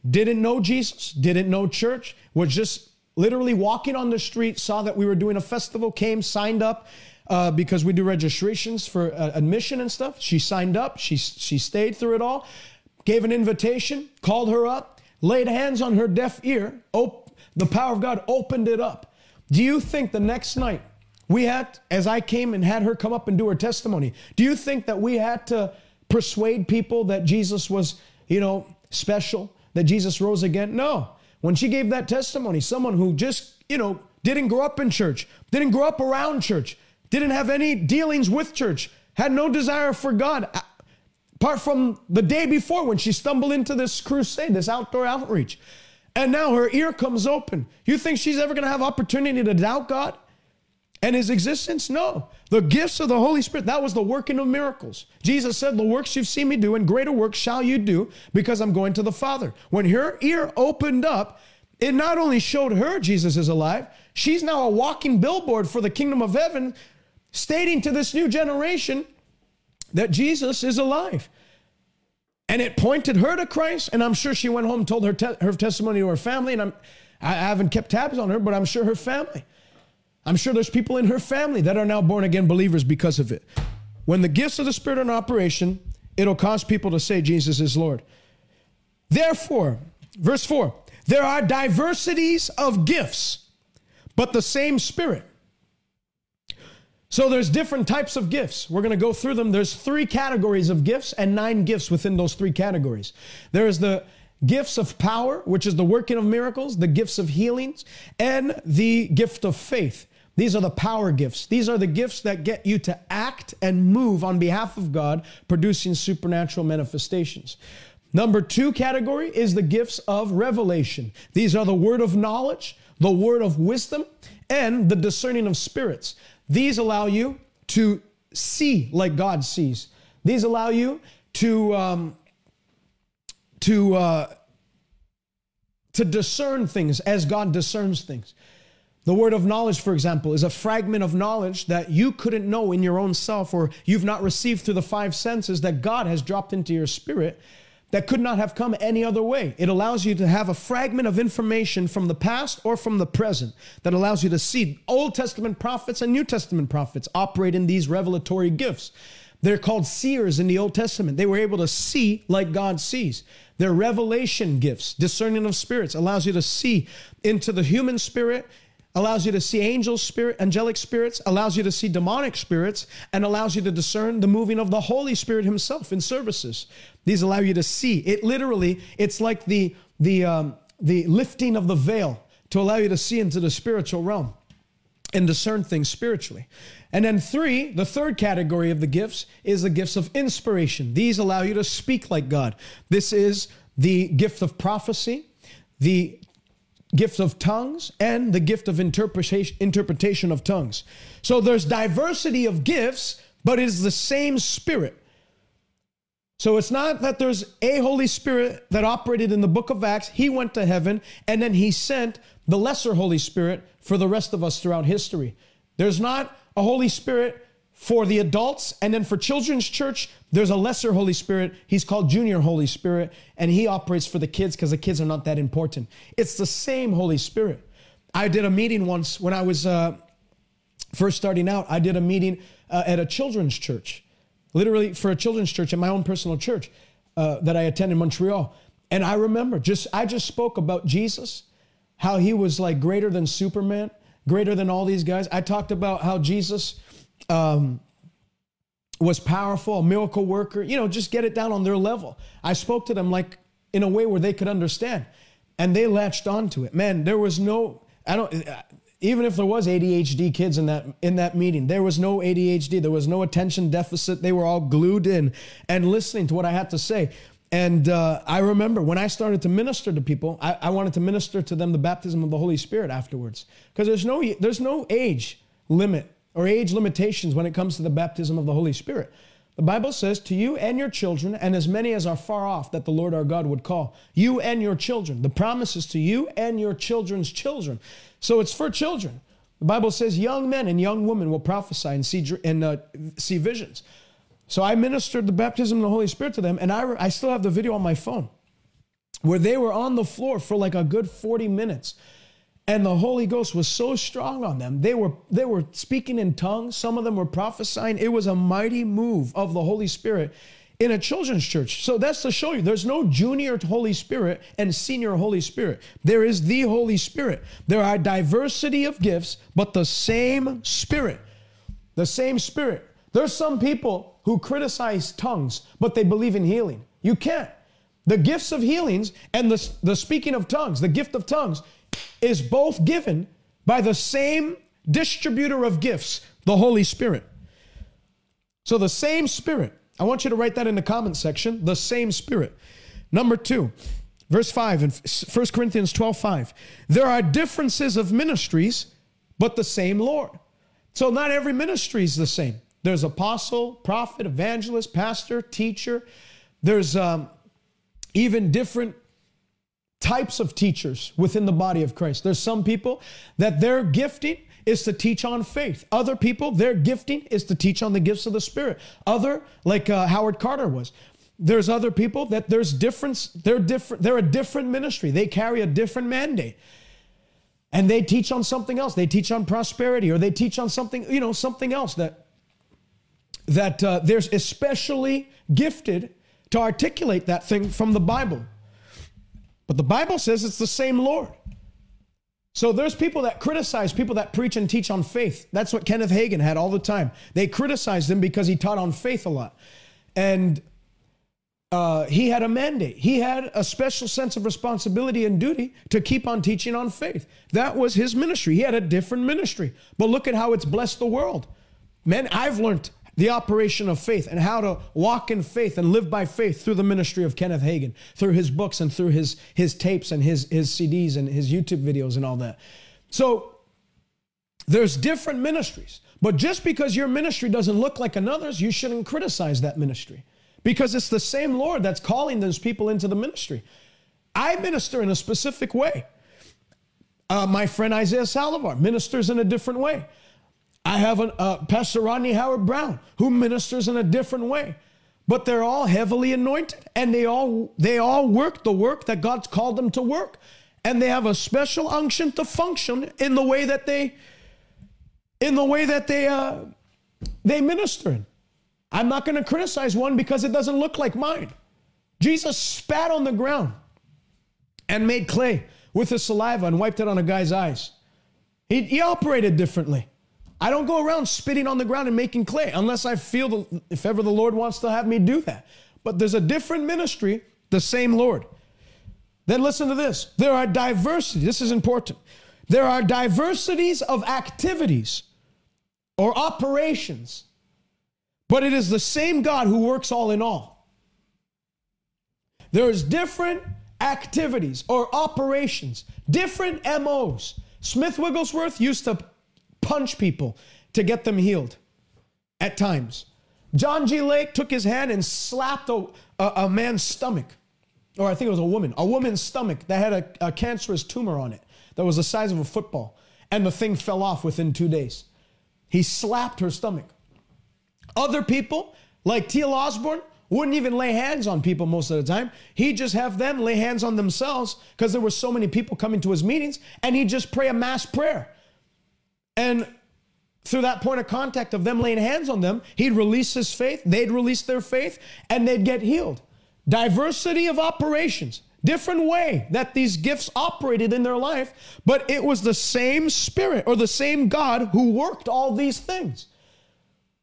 Didn't know Jesus, didn't know church, was just literally walking on the street, saw that we were doing a festival, came, signed up. Uh, because we do registrations for uh, admission and stuff. She signed up. She she stayed through it all gave an invitation, called her up, laid hands on her deaf ear. Op- the power of God opened it up. Do you think the next night we had, as I came and had her come up and do her testimony, do you think that we had to persuade people that Jesus was, you know, special, that Jesus rose again? No. When she gave that testimony, someone who just, you know, didn't grow up in church, didn't grow up around church, didn't have any dealings with church, had no desire for God, apart from the day before when she stumbled into this crusade, this outdoor outreach. And now her ear comes open. You think she's ever going to have opportunity to doubt God and his existence? No. The gifts of the Holy Spirit, that was the working of miracles. Jesus said, The works you've seen me do, and greater works shall you do, because I'm going to the Father. When her ear opened up, it not only showed her Jesus is alive, she's now a walking billboard for the kingdom of heaven, stating to this new generation that Jesus is alive. And it pointed her to Christ. And I'm sure she went home and told her, te- her testimony to her family. And I'm, I haven't kept tabs on her, but I'm sure her family. I'm sure there's people in her family that are now born again believers because of it. When the gifts of the Spirit are in operation, it'll cause people to say Jesus is Lord. Therefore, verse 4 there are diversities of gifts, but the same Spirit. So there's different types of gifts. We're going to go through them. There's three categories of gifts and nine gifts within those three categories. There is the gifts of power, which is the working of miracles, the gifts of healings, and the gift of faith. These are the power gifts. These are the gifts that get you to act and move on behalf of God, producing supernatural manifestations. Number two category is the gifts of revelation. These are the word of knowledge, the word of wisdom, and the discerning of spirits. These allow you to see like God sees. These allow you to um, to uh, to discern things as God discerns things. The word of knowledge, for example, is a fragment of knowledge that you couldn't know in your own self or you've not received through the five senses that God has dropped into your spirit that could not have come any other way. It allows you to have a fragment of information from the past or from the present that allows you to see Old Testament prophets and New Testament prophets operate in these revelatory gifts. They're called seers in the Old Testament. They were able to see like God sees. They're revelation gifts. Discerning of spirits allows you to see into the human spirit allows you to see angel spirit, angelic spirits, allows you to see demonic spirits, and allows you to discern the moving of the Holy Spirit Himself in services. These allow you to see. It literally, it's like the the um, the lifting of the veil to allow you to see into the spiritual realm and discern things spiritually. And then three, the third category of the gifts is the gifts of inspiration. These allow you to speak like God. This is the gift of prophecy, the gift of tongues and the gift of interpretation, interpretation of tongues. So there's diversity of gifts, but it is the same spirit. So it's not that there's a Holy Spirit that operated in the book of Acts. He went to heaven and then he sent the lesser Holy Spirit for the rest of us throughout history. There's not a Holy Spirit for the adults. And then for children's church, there's a lesser Holy Spirit. He's called Junior Holy Spirit, and he operates for the kids because the kids are not that important. It's the same Holy Spirit. I did a meeting once when I was uh, first starting out. I did a meeting uh, at a children's church, literally for a children's church in my own personal church uh, that I attend in Montreal. And I remember just I just spoke about Jesus, how he was like greater than Superman, greater than all these guys. I talked about how Jesus um, was powerful, a miracle worker, you know, just get it down on their level. I spoke to them like in a way where they could understand and they latched onto it. Man, there was no, I don't, even if there was ADHD kids in that in that meeting, there was no ADHD, there was no attention deficit. They were all glued in and listening to what I had to say. And uh, I remember when I started to minister to people, I, I wanted to minister to them the baptism of the Holy Spirit afterwards, because there's no there's no age limit or age limitations when it comes to the baptism of the Holy Spirit. The Bible says, To you and your children, and as many as are far off, that the Lord our God would call. You and your children. The promise is to you and your children's children. So it's for children. The Bible says, Young men and young women will prophesy and see, and, uh, see visions. So I ministered the baptism of the Holy Spirit to them, and I, I still have the video on my phone where they were on the floor for like a good 40 minutes and the holy ghost was so strong on them. They were they were speaking in tongues. Some of them were prophesying. It was a mighty move of the holy spirit in a children's church. So that's to show you there's no junior holy spirit and senior holy spirit. There is the holy spirit. There are diversity of gifts but the same spirit the same spirit. There's some people who criticize tongues but they believe in healing. You can't. The gifts of healings and the, the speaking of tongues the gift of tongues is both given by the same distributor of gifts, the Holy Spirit. So the same Spirit. I want you to write that in the comment section. The same Spirit. Number two, verse 5 in 1 Corinthians 12 5. There are differences of ministries, but the same Lord. So not every ministry is the same. There's apostle, prophet, evangelist, pastor, teacher. There's um, even different types of teachers within the body of Christ. There's some people that their gifting is to teach on faith. Other people, their gifting is to teach on the gifts of the Spirit. Other, like uh, Howard Carter was. There's other people that there's difference. They're different. They're a different ministry. They carry a different mandate, and they teach on something else. They teach on prosperity, or they teach on something, you know, something else that that uh, there's especially gifted to articulate that thing from the Bible. But the Bible says it's the same Lord. So there's people that criticize people that preach and teach on faith. That's what Kenneth Hagin had all the time. They criticized him because he taught on faith a lot. And uh, he had a mandate. He had a special sense of responsibility and duty to keep on teaching on faith. That was his ministry. He had a different ministry. But look at how it's blessed the world. Man, I've learned the operation of faith and how to walk in faith and live by faith through the ministry of Kenneth Hagin, through his books and through his, his tapes and his, his CDs and his YouTube videos and all that. So there's different ministries. But just because your ministry doesn't look like another's, you shouldn't criticize that ministry because it's the same Lord that's calling those people into the ministry. I minister in a specific way. Uh, my friend Isaiah Saldivar ministers in a different way. I have a uh, Pastor Rodney Howard-Browne who ministers in a different way, but they're all heavily anointed, and they all they all work the work that God's called them to work, and they have a special unction to function in the way that they in the way that they uh, they minister in. I'm not going to criticize one because it doesn't look like mine. Jesus spat on the ground and made clay with his saliva and wiped it on a guy's eyes. He, he operated differently. I don't go around spitting on the ground and making clay unless I feel the, if ever the Lord wants to have me do that. But there's a different ministry, the same Lord. Then listen to this. There are diversity. This is important. There are diversities of activities or operations, but it is the same God who works all in all. There's different activities or operations, different MOs. Smith Wigglesworth used to punch people to get them healed at times. John G. Lake took his hand and slapped a, a, a man's stomach, or I think it was a woman, a woman's stomach that had a, a cancerous tumor on it that was the size of a football, and the thing fell off within two days. He slapped her stomach. Other people, like T.L. Osborn, wouldn't even lay hands on people most of the time. He'd just have them lay hands on themselves because there were so many people coming to his meetings, and he'd just pray a mass prayer. And through that point of contact of them laying hands on them, he'd release his faith, they'd release their faith, and they'd get healed. Diversity of operations, different way that these gifts operated in their life, but it was the same Spirit or the same God who worked all these things.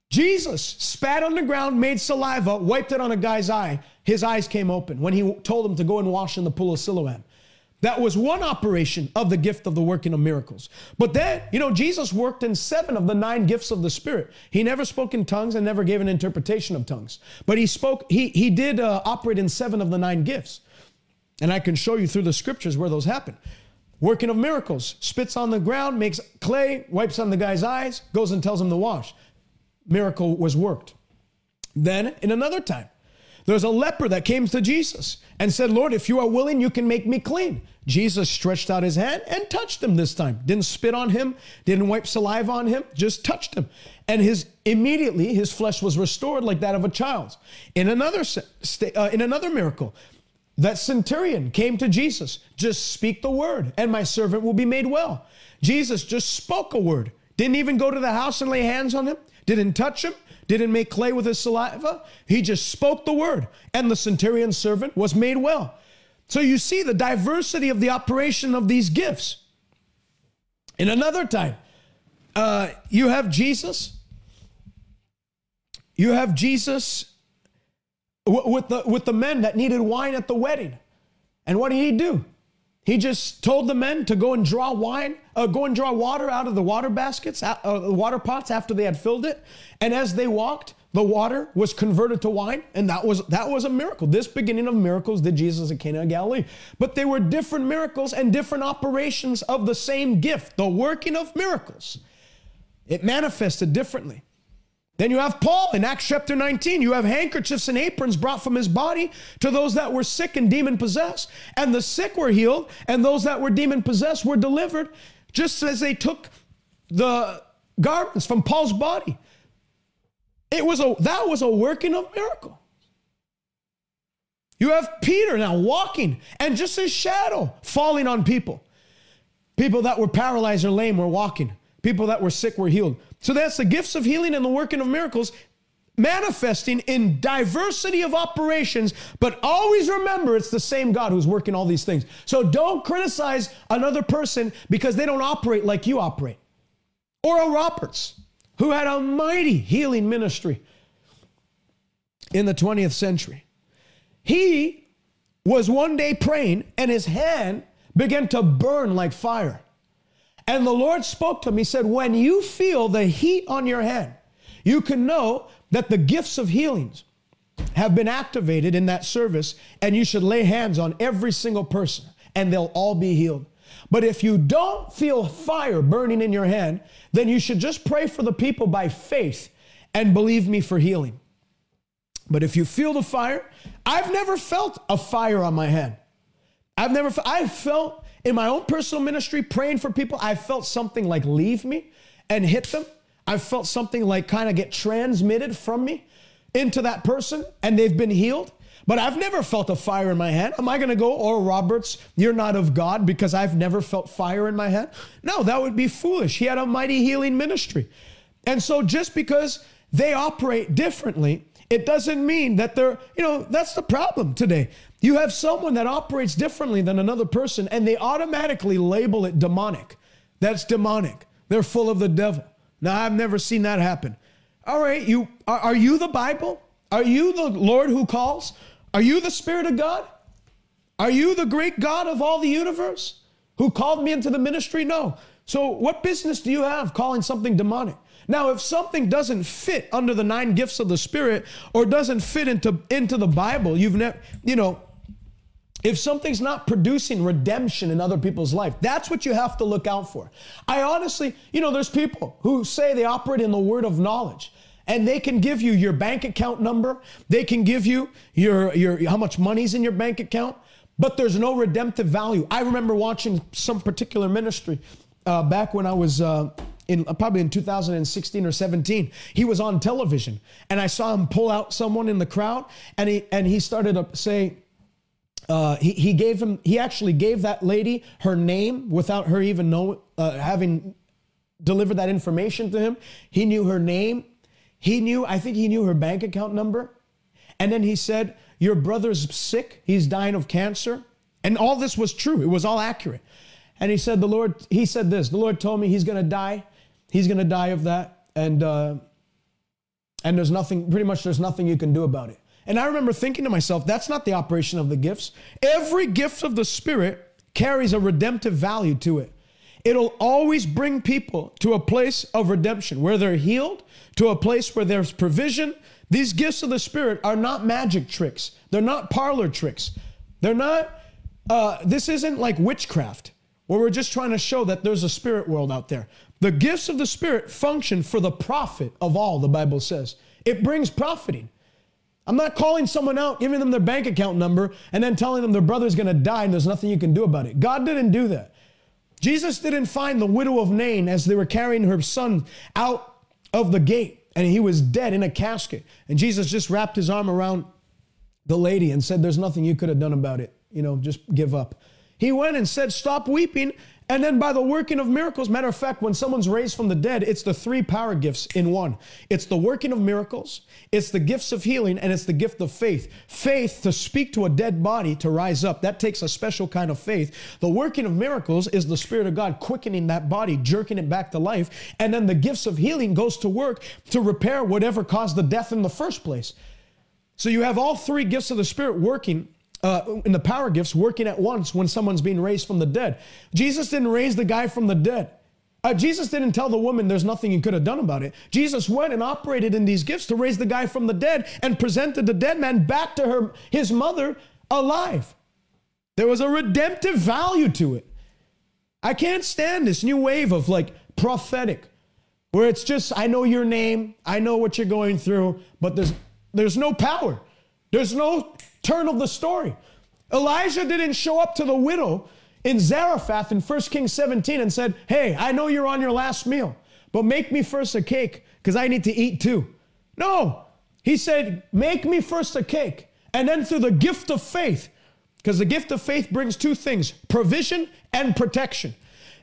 Jesus spat on the ground, made saliva, wiped it on a guy's eye. His eyes came open when he told him to go and wash in the pool of Siloam. That was one operation of the gift of the working of miracles. But then, you know, Jesus worked in seven of the nine gifts of the Spirit. He never spoke in tongues and never gave an interpretation of tongues. But he spoke, he, he did uh, operate in seven of the nine gifts. And I can show you through the scriptures where those happen. Working of miracles, spits on the ground, makes clay, wipes on the guy's eyes, goes and tells him to wash. Miracle was worked. Then, in another time, there's a leper that came to Jesus and said, Lord, if you are willing, you can make me clean. Jesus stretched out his hand and touched him this time. Didn't spit on him, didn't wipe saliva on him, just touched him. And his immediately his flesh was restored like that of a child's. In another uh, in another miracle, that centurion came to Jesus, just speak the word and my servant will be made well. Jesus just spoke a word. Didn't even go to the house and lay hands on him, didn't touch him, didn't make clay with his saliva. He just spoke the word, and the centurion's servant was made well. So you see the diversity of the operation of these gifts. In another time, uh, you have Jesus. You have Jesus w- with the with the men that needed wine at the wedding, and what did he do? He just told the men to go and draw wine, uh, go and draw water out of the water baskets, uh, water pots after they had filled it. And as they walked, the water was converted to wine, and that was that was a miracle. This beginning of miracles did Jesus at Cana of Galilee. But they were different miracles and different operations of the same gift, the working of miracles. It manifested differently. Then you have Paul in Acts chapter 19. You have handkerchiefs and aprons brought from his body to those that were sick and demon possessed. And the sick were healed, and those that were demon possessed were delivered, just as they took the garments from Paul's body. It was a that was a working of miracle. You have Peter now walking and just his shadow falling on people. People that were paralyzed or lame were walking. People that were sick were healed. So that's the gifts of healing and the working of miracles manifesting in diversity of operations, but always remember it's the same God who's working all these things. So don't criticize another person because they don't operate like you operate. Oral Roberts, who had a mighty healing ministry in the 20th century, he was one day praying and his hand began to burn like fire. And the Lord spoke to him. He said, When you feel the heat on your hand, you can know that the gifts of healings have been activated in that service, and you should lay hands on every single person, and they'll all be healed. But if you don't feel fire burning in your hand, then you should just pray for the people by faith and believe me for healing. But if you feel the fire, I've never felt a fire on my hand. I've never, I've felt in my own personal ministry, praying for people, I felt something like leave me and hit them. I felt something like kind of get transmitted from me into that person and they've been healed. But I've never felt a fire in my hand. Am I going to go, oh, Roberts, you're not of God because I've never felt fire in my hand? No, that would be foolish. He had a mighty healing ministry. And so just because they operate differently, it doesn't mean that they're, you know, that's the problem today. You have someone that operates differently than another person and they automatically label it demonic. That's demonic. They're full of the devil. Now, I've never seen that happen. All right, you are, are you the Bible? Are you the Lord who calls? Are you the Spirit of God? Are you the great God of all the universe who called me into the ministry? No. So, what business do you have calling something demonic? Now, if something doesn't fit under the nine gifts of the Spirit or doesn't fit into, into the Bible, you've never, you know, if something's not producing redemption in other people's life, that's what you have to look out for. I honestly, you know, there's people who say they operate in the word of knowledge and they can give you your bank account number, they can give you your your how much money's in your bank account, but there's no redemptive value. I remember watching some particular ministry uh, back when I was uh, in uh, probably in 2016 or 17. He was on television, and I saw him pull out someone in the crowd, and he and he started to say uh, he, he gave him he actually gave that lady her name without her even know uh, having delivered that information to him. He knew her name. He knew i think he knew her bank account number. And then he said your brother's sick. He's dying of cancer. And all this was true. It was all accurate. And he said the lord he said this the lord told me he's going to die. He's going to die of that. And uh, and there's nothing pretty much there's nothing you can do about it and I remember thinking to myself, that's not the operation of the gifts. Every gift of the Spirit carries a redemptive value to it. It'll always bring people to a place of redemption where they're healed, to a place where there's provision. These gifts of the Spirit are not magic tricks, they're not parlor tricks. They're not, uh, this isn't like witchcraft where we're just trying to show that there's a spirit world out there. The gifts of the Spirit function for the profit of all, the Bible says. It brings profiting. I'm not calling someone out, giving them their bank account number, and then telling them their brother's gonna die and there's nothing you can do about it. God didn't do that. Jesus didn't find the widow of Nain as they were carrying her son out of the gate and he was dead in a casket. And Jesus just wrapped his arm around the lady and said, There's nothing you could have done about it. You know, just give up. He went and said, Stop weeping. And then by the working of miracles, matter of fact, when someone's raised from the dead, it's the three power gifts in one. It's the working of miracles, it's the gifts of healing, and it's the gift of faith. Faith to speak to a dead body to rise up. That takes a special kind of faith. The working of miracles is the Spirit of God quickening that body, jerking it back to life. And then the gifts of healing goes to work to repair whatever caused the death in the first place. So you have all three gifts of the Spirit working uh, in the power gifts working at once when someone's being raised from the dead. Jesus didn't raise the guy from the dead. Uh, Jesus didn't tell the woman there's nothing you could have done about it. Jesus went and operated in these gifts to raise the guy from the dead and presented the dead man back to her, his mother, alive. There was a redemptive value to it. I can't stand this new wave of like prophetic, where it's just I know your name, I know what you're going through, but there's there's no power. There's no turn of the story. Elijah didn't show up to the widow in Zarephath in 1 Kings 17 and said, Hey, I know you're on your last meal, but make me first a cake because I need to eat too. No, he said, Make me first a cake. And then through the gift of faith, because the gift of faith brings two things provision and protection.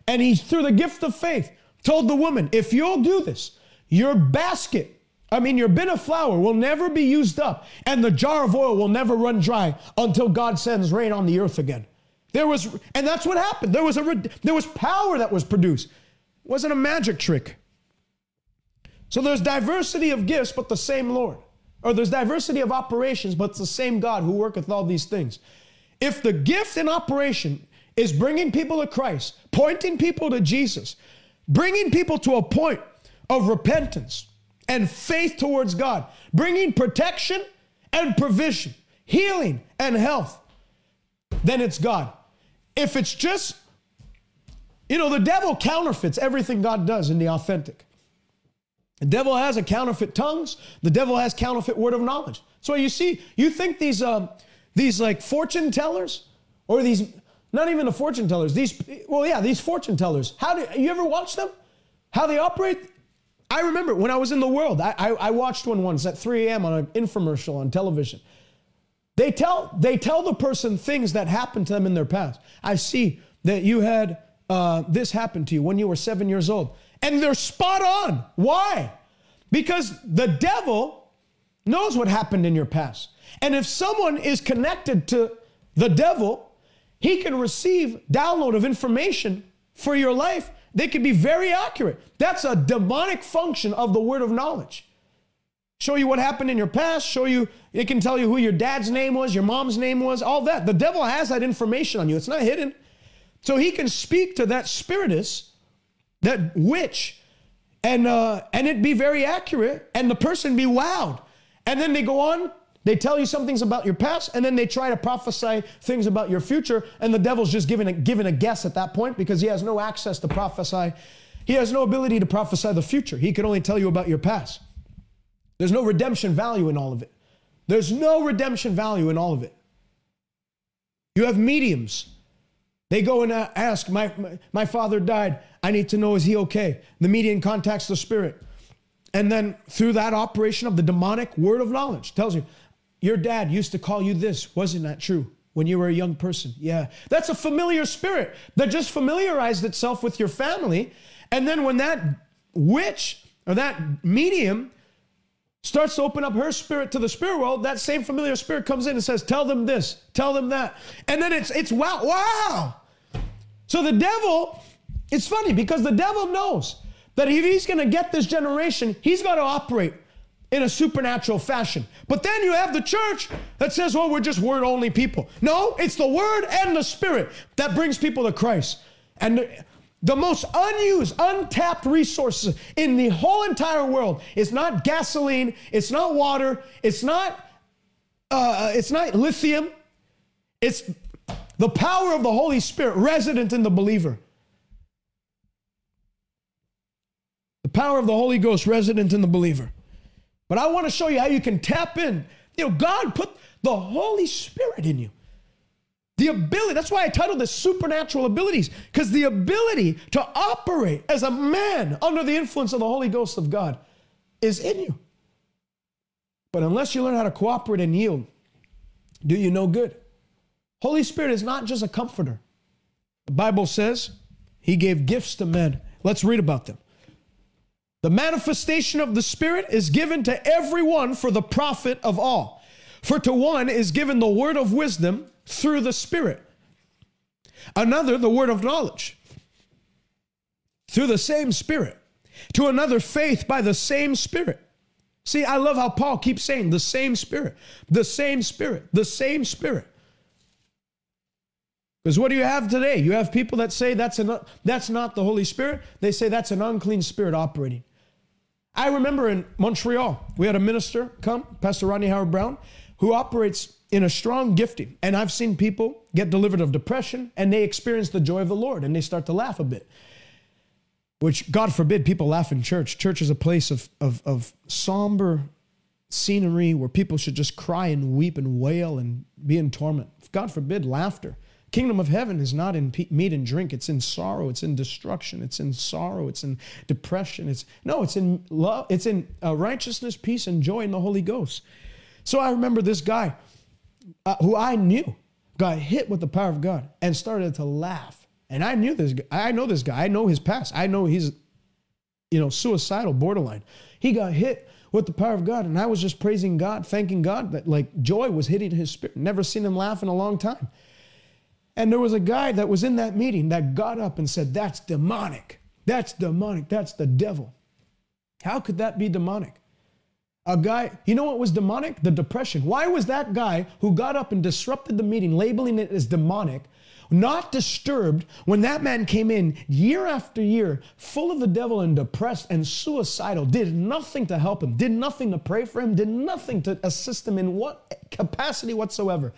And he, through the gift of faith, told the woman, If you'll do this, your basket I mean, your bin of flour will never be used up, and the jar of oil will never run dry until God sends rain on the earth again. There was, and that's what happened. There was a, there was power that was produced. It wasn't a magic trick. So there's diversity of gifts, but the same Lord. Or there's diversity of operations, but it's the same God who worketh all these things. If the gift in operation is bringing people to Christ, pointing people to Jesus, bringing people to a point of repentance, and faith towards God, bringing protection and provision, healing and health, then it's God. If it's just, you know, the devil counterfeits everything God does in the authentic. The devil has a counterfeit tongues. The devil has counterfeit word of knowledge. So you see, you think these um, these like fortune tellers or these not even the fortune tellers. These well, yeah, these fortune tellers. How do you ever watch them? How they operate? I remember when I was in the world, I, I, I watched one once at 3 a.m. on an infomercial on television. They tell, they tell the person things that happened to them in their past. I see that you had uh, this happen to you when you were seven years old. And they're spot on. Why? Because the devil knows what happened in your past. And if someone is connected to the devil, he can receive download of information for your life they can be very accurate. That's a demonic function of the word of knowledge. Show you what happened in your past, show you, it can tell you who your dad's name was, your mom's name was, all that. The devil has that information on you, it's not hidden. So he can speak to that spiritist, that witch, and, uh, and it be very accurate, and the person be wowed. And then they go on they tell you some things about your past, and then they try to prophesy things about your future, and the devil's just giving a, a guess at that point because he has no access to prophesy. He has no ability to prophesy the future. He can only tell you about your past. There's no redemption value in all of it. There's no redemption value in all of it. You have mediums. They go and ask, my, my, my father died. I need to know, is he okay? The medium contacts the spirit. And then through that operation of the demonic word of knowledge, tells you, your dad used to call you this. Wasn't that true? When you were a young person. Yeah. That's a familiar spirit that just familiarized itself with your family. And then when that witch or that medium starts to open up her spirit to the spirit world, that same familiar spirit comes in and says, Tell them this, tell them that. And then it's it's wow, wow. So the devil, it's funny because the devil knows that if he's gonna get this generation, he's got to operate in a supernatural fashion. But then you have the church that says, well, we're just word only people. No, it's the word and the spirit that brings people to Christ. And the, the most unused, untapped resources in the whole entire world is not gasoline, it's not water, it's not uh, it's not lithium. It's the power of the Holy Spirit resident in the believer. The power of the Holy Ghost resident in the believer. But I want to show you how you can tap in. You know, God put the Holy Spirit in you. The ability, that's why I titled this Supernatural Abilities, because the ability to operate as a man under the influence of the Holy Ghost of God is in you. But unless you learn how to cooperate and yield, do you no good. Holy Spirit is not just a comforter. The Bible says he gave gifts to men. Let's read about them. The manifestation of the Spirit is given to everyone for the profit of all. For to one is given the word of wisdom through the Spirit, another, the word of knowledge through the same Spirit, to another, faith by the same Spirit. See, I love how Paul keeps saying the same Spirit, the same Spirit, the same Spirit. Because what do you have today? You have people that say that's, an, that's not the Holy Spirit. They say that's an unclean spirit operating. I remember in Montreal, we had a minister come, Pastor Rodney Howard-Browne, who operates in a strong gifting. And I've seen people get delivered of depression and they experience the joy of the Lord and they start to laugh a bit. Which, God forbid, people laugh in church. Church is a place of, of, of somber scenery where people should just cry and weep and wail and be in torment. God forbid, laughter. Kingdom of heaven is not in meat and drink. It's in sorrow. It's in destruction. It's in sorrow. It's in depression. It's no. It's in love. It's in uh, righteousness, peace, and joy in the Holy Ghost. So I remember this guy, uh, who I knew, got hit with the power of God and started to laugh. And I knew this. I know this guy. I know his past. I know he's, you know, suicidal, borderline. He got hit with the power of God, and I was just praising God, thanking God that like joy was hitting his spirit. Never seen him laugh in a long time. And there was a guy that was in that meeting that got up and said, That's demonic. That's demonic. That's the devil. How could that be demonic? A guy, you know what was demonic? The depression. Why was that guy who got up and disrupted the meeting, labeling it as demonic, not disturbed when that man came in year after year, full of the devil and depressed and suicidal, did nothing to help him, did nothing to pray for him, did nothing to assist him in what capacity whatsoever,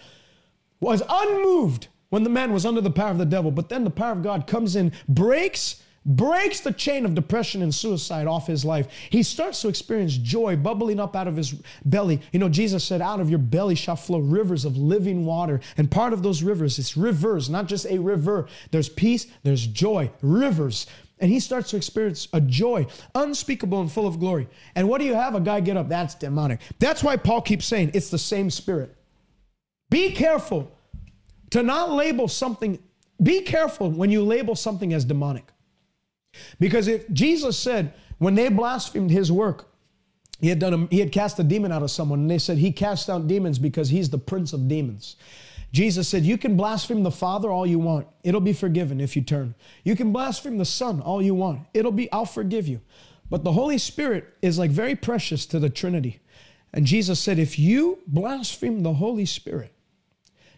was unmoved when the man was under the power of the devil. But then the power of God comes in, breaks breaks the chain of depression and suicide off his life. He starts to experience joy bubbling up out of his belly. You know, Jesus said, Out of your belly shall flow rivers of living water. And part of those rivers, it's rivers, not just a river. There's peace, there's joy, rivers. And he starts to experience a joy unspeakable and full of glory. And what do you have? A guy get up. That's demonic. That's why Paul keeps saying it's the same spirit. Be careful to not label something, be careful when you label something as demonic. Because if Jesus said, when they blasphemed his work, he had done a, he had cast a demon out of someone, and they said he cast out demons because he's the prince of demons. Jesus said, You can blaspheme the Father all you want. It'll be forgiven if you turn. You can blaspheme the Son all you want. It'll be, I'll forgive you. But the Holy Spirit is like very precious to the Trinity. And Jesus said, If you blaspheme the Holy Spirit,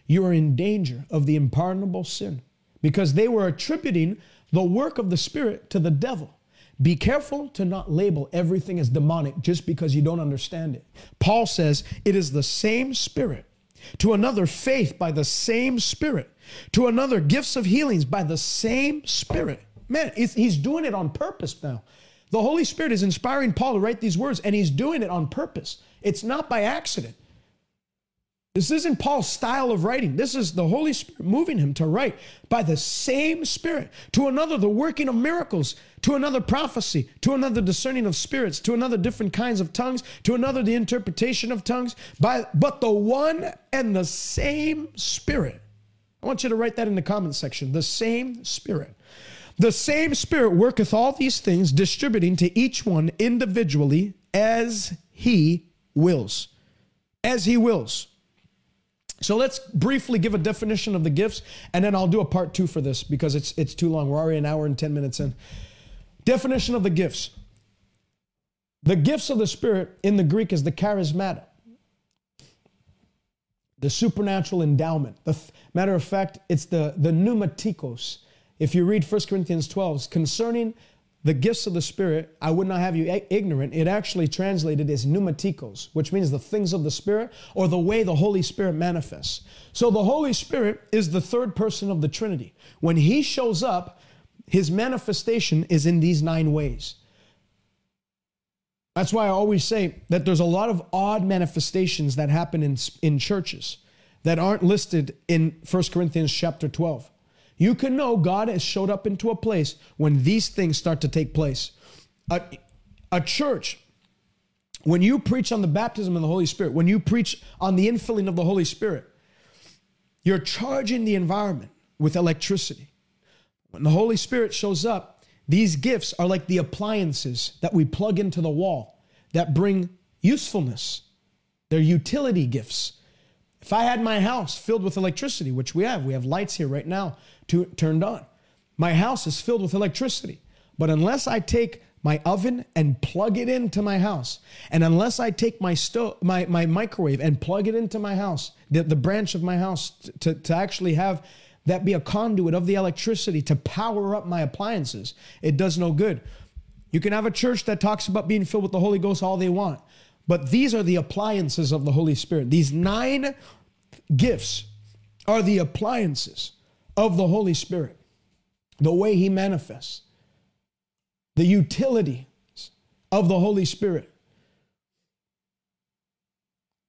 you are in danger of the unpardonable sin because they were attributing the work of the Spirit to the devil. Be careful to not label everything as demonic just because you don't understand it. Paul says it is the same Spirit. To another, faith by the same Spirit. To another, gifts of healings by the same Spirit. Man, he's doing it on purpose now. The Holy Spirit is inspiring Paul to write these words, and he's doing it on purpose. It's not by accident. This isn't Paul's style of writing. This is the Holy Spirit moving him to write by the same Spirit. To another, the working of miracles. To another, prophecy. To another, discerning of spirits. To another, different kinds of tongues. To another, the interpretation of tongues. By, but the one and the same Spirit. I want you to write that in the comment section. The same Spirit. The same Spirit worketh all these things, distributing to each one individually as he wills. As he wills. So let's briefly give a definition of the gifts, and then I'll do a part two for this because it's it's too long. We're already an hour and 10 minutes in. Definition of the gifts. The gifts of the Spirit in the Greek is the charismata, the supernatural endowment. The th- matter of fact, it's the, the pneumatikos. If you read 1 Corinthians 12, concerning the gifts of the Spirit, I would not have you ignorant. It actually translated as pneumatikos, which means the things of the Spirit or the way the Holy Spirit manifests. So the Holy Spirit is the third person of the Trinity. When He shows up, His manifestation is in these nine ways. That's why I always say that there's a lot of odd manifestations that happen in, in churches that aren't listed in 1 Corinthians chapter 12. You can know God has showed up into a place when these things start to take place. A, a church, when you preach on the baptism of the Holy Spirit, when you preach on the infilling of the Holy Spirit, you're charging the environment with electricity. When the Holy Spirit shows up, these gifts are like the appliances that we plug into the wall that bring usefulness. They're utility gifts. If I had my house filled with electricity, which we have, we have lights here right now to, turned on. My house is filled with electricity. But unless I take my oven and plug it into my house, and unless I take my stove, my, my microwave and plug it into my house, the, the branch of my house, to, to actually have that be a conduit of the electricity to power up my appliances, it does no good. You can have a church that talks about being filled with the Holy Ghost all they want, but these are the appliances of the Holy Spirit. These nine gifts are the appliances of the Holy Spirit, the way He manifests, the utility of the Holy Spirit.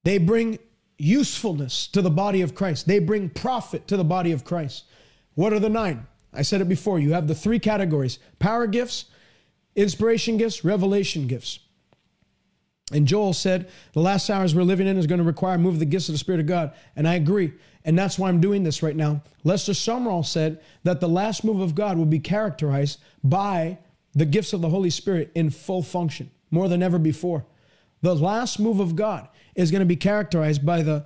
They bring usefulness to the body of Christ, they bring profit to the body of Christ. What are the nine? I said it before. You have the three categories power gifts, inspiration gifts, revelation gifts. And Joel said, the last hours we're living in is going to require move the gifts of the Spirit of God. And I agree. And that's why I'm doing this right now. Lester Sumrall said that the last move of God will be characterized by the gifts of the Holy Spirit in full function, more than ever before. The last move of God is going to be characterized by the,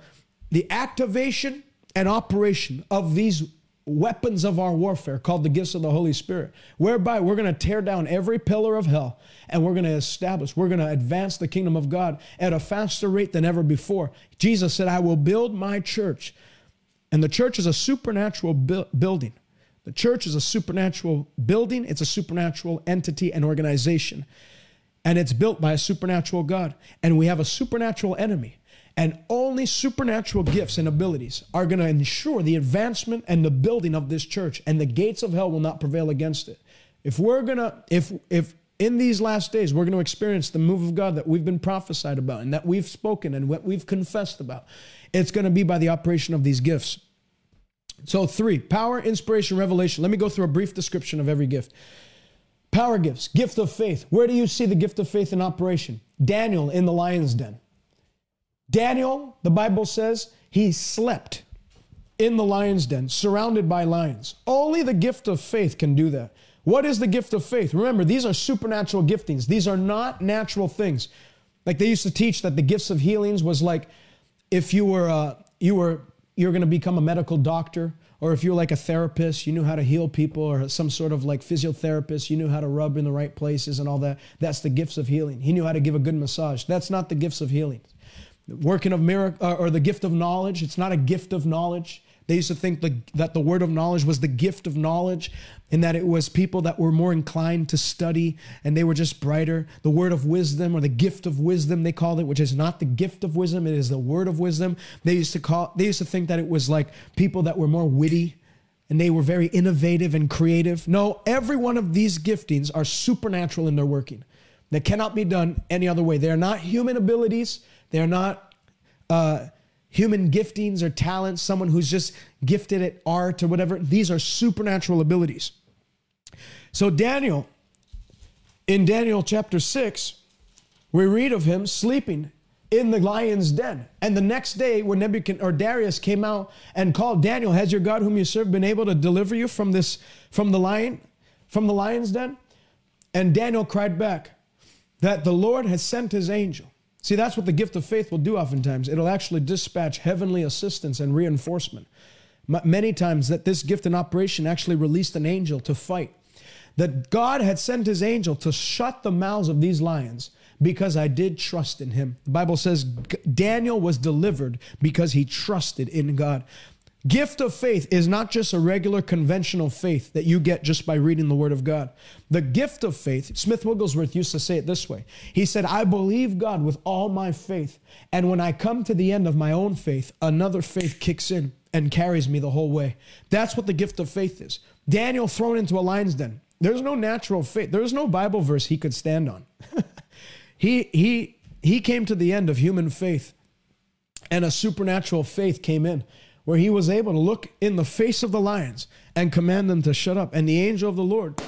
the activation and operation of these weapons of our warfare called the gifts of the Holy Spirit, whereby we're going to tear down every pillar of hell and we're going to establish, we're going to advance the kingdom of God at a faster rate than ever before. Jesus said, I will build my church and the church is a supernatural bu- building. The church is a supernatural building, it's a supernatural entity and organization. And it's built by a supernatural God. And we have a supernatural enemy. And only supernatural gifts and abilities are going to ensure the advancement and the building of this church. And the gates of hell will not prevail against it. If we're going to, if, if in these last days we're going to experience the move of God that we've been prophesied about and that we've spoken and what we've confessed about, it's going to be by the operation of these gifts. So, three power, inspiration, revelation. Let me go through a brief description of every gift. Power gifts, gift of faith. Where do you see the gift of faith in operation? Daniel in the lion's den. Daniel, the Bible says, he slept in the lion's den, surrounded by lions. Only the gift of faith can do that. What is the gift of faith? Remember, these are supernatural giftings. These are not natural things. Like they used to teach that the gifts of healings was like if you were uh, you were you're going to become a medical doctor, or if you're like a therapist, you knew how to heal people, or some sort of like physiotherapist, you knew how to rub in the right places and all that. That's the gifts of healing. He knew how to give a good massage. That's not the gifts of healing. Working of miracle uh, or the gift of knowledge. It's not a gift of knowledge. They used to think the, that the word of knowledge was the gift of knowledge and that it was people that were more inclined to study and they were just brighter. The word of wisdom or the gift of wisdom, they called it, which is not the gift of wisdom, it is the word of wisdom. They used to call, they used to think that it was like people that were more witty and they were very innovative and creative. No, every one of these giftings are supernatural in their working. They cannot be done any other way. They are not human abilities. They are not, uh, human giftings or talents, someone who's just gifted at art or whatever. These are supernatural abilities. So, Daniel, in Daniel chapter 6, we read of him sleeping in the lion's den. And the next day, when Nebuchadnezzar or Darius came out and called Daniel, has your God whom you serve been able to deliver you from this, from the lion, from the lion's den? And Daniel cried back that the Lord has sent his angel See, that's what the gift of faith will do oftentimes. It'll actually dispatch heavenly assistance and reinforcement. Many times that this gift in operation actually released an angel to fight. That God had sent his angel to shut the mouths of these lions because I did trust in him. The Bible says Daniel was delivered because he trusted in God. Gift of faith is not just a regular conventional faith that you get just by reading the Word of God. The gift of faith, Smith Wigglesworth used to say it this way He said, I believe God with all my faith. And when I come to the end of my own faith, another faith kicks in and carries me the whole way. That's what the gift of faith is. Daniel thrown into a lion's den. There's no natural faith, there's no Bible verse he could stand on. (laughs) he, he, he came to the end of human faith, and a supernatural faith came in where he was able to look in the face of the lions and command them to shut up. And the angel of the Lord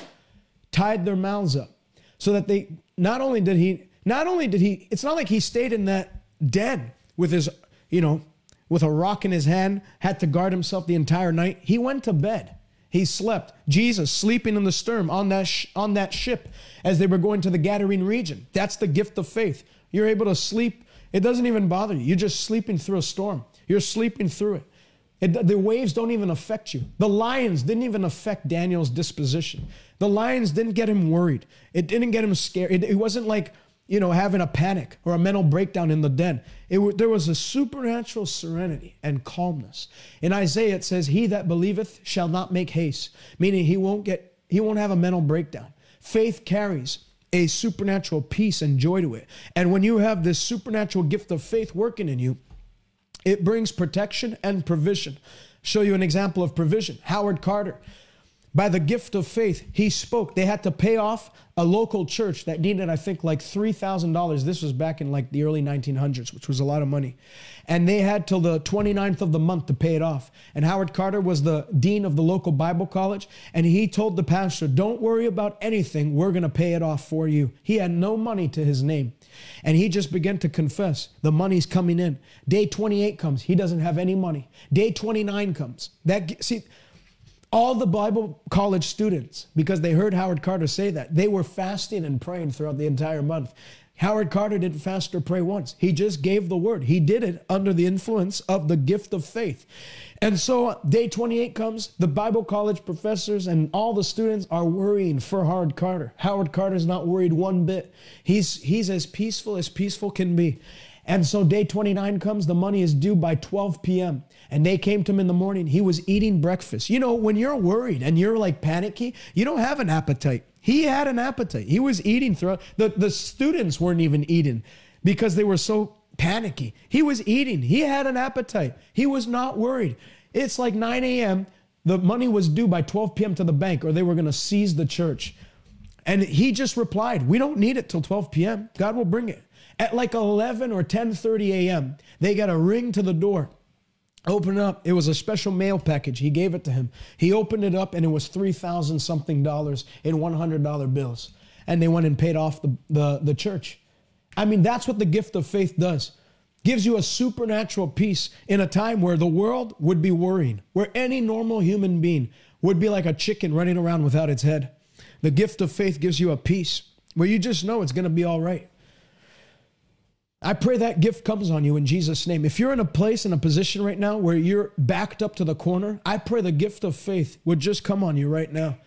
tied their mouths up so that they not only did he, not only did he, it's not like he stayed in that den with his, you know, with a rock in his hand, had to guard himself the entire night. He went to bed. He slept. Jesus sleeping in the stern on that sh- on that ship as they were going to the Gadarene region. That's the gift of faith. You're able to sleep. It doesn't even bother you. You're just sleeping through a storm. You're sleeping through it. It, the waves don't even affect you. The lions didn't even affect Daniel's disposition. The lions didn't get him worried. It didn't get him scared. It, it wasn't like, you know, having a panic or a mental breakdown in the den. It, there was a supernatural serenity and calmness. In Isaiah, it says, He that believeth shall not make haste, meaning he won't get, he won't have a mental breakdown. Faith carries a supernatural peace and joy to it. And when you have this supernatural gift of faith working in you, it brings protection and provision. Show you an example of provision. Howard Carter, by the gift of faith, he spoke. They had to pay off a local church that needed, I think, like $3,000. This was back in like the early 1900s, which was a lot of money. And they had till the 29th of the month to pay it off. And Howard Carter was the dean of the local Bible college. And he told the pastor, Don't worry about anything. We're going to pay it off for you. He had no money to his name. And he just began to confess the money's coming in. Day 28 comes. He doesn't have any money. Day 29 comes. That, see, all the Bible college students, because they heard Howard Carter say that, they were fasting and praying throughout the entire month. Howard Carter didn't fast or pray once. He just gave the word. He did it under the influence of the gift of faith. And so day 28 comes, the Bible college professors and all the students are worrying for Howard Carter. Howard Carter's not worried one bit. He's he's as peaceful as peaceful can be. And so day 29 comes, the money is due by 12 p.m. And they came to him in the morning. He was eating breakfast. You know, when you're worried and you're like panicky, you don't have an appetite. He had an appetite. He was eating throughout. The, the students weren't even eating because they were so panicky. He was eating. He had an appetite. He was not worried. It's like 9 a.m. The money was due by 12 p.m. to the bank, or they were going to seize the church. And he just replied, "We don't need it till 12 p.m. God will bring it." At like 11 or 10:30 a.m., they got a ring to the door. Open up. It was a special mail package. He gave it to him. He opened it up and it was 3,000 something dollars in $100 bills. And they went and paid off the, the, the church. I mean, that's what the gift of faith does. Gives you a supernatural peace in a time where the world would be worrying, where any normal human being would be like a chicken running around without its head. The gift of faith gives you a peace where you just know it's going to be all right. I pray that gift comes on you in Jesus' name. If you're in a place, in a position right now where you're backed up to the corner, I pray the gift of faith would just come on you right now.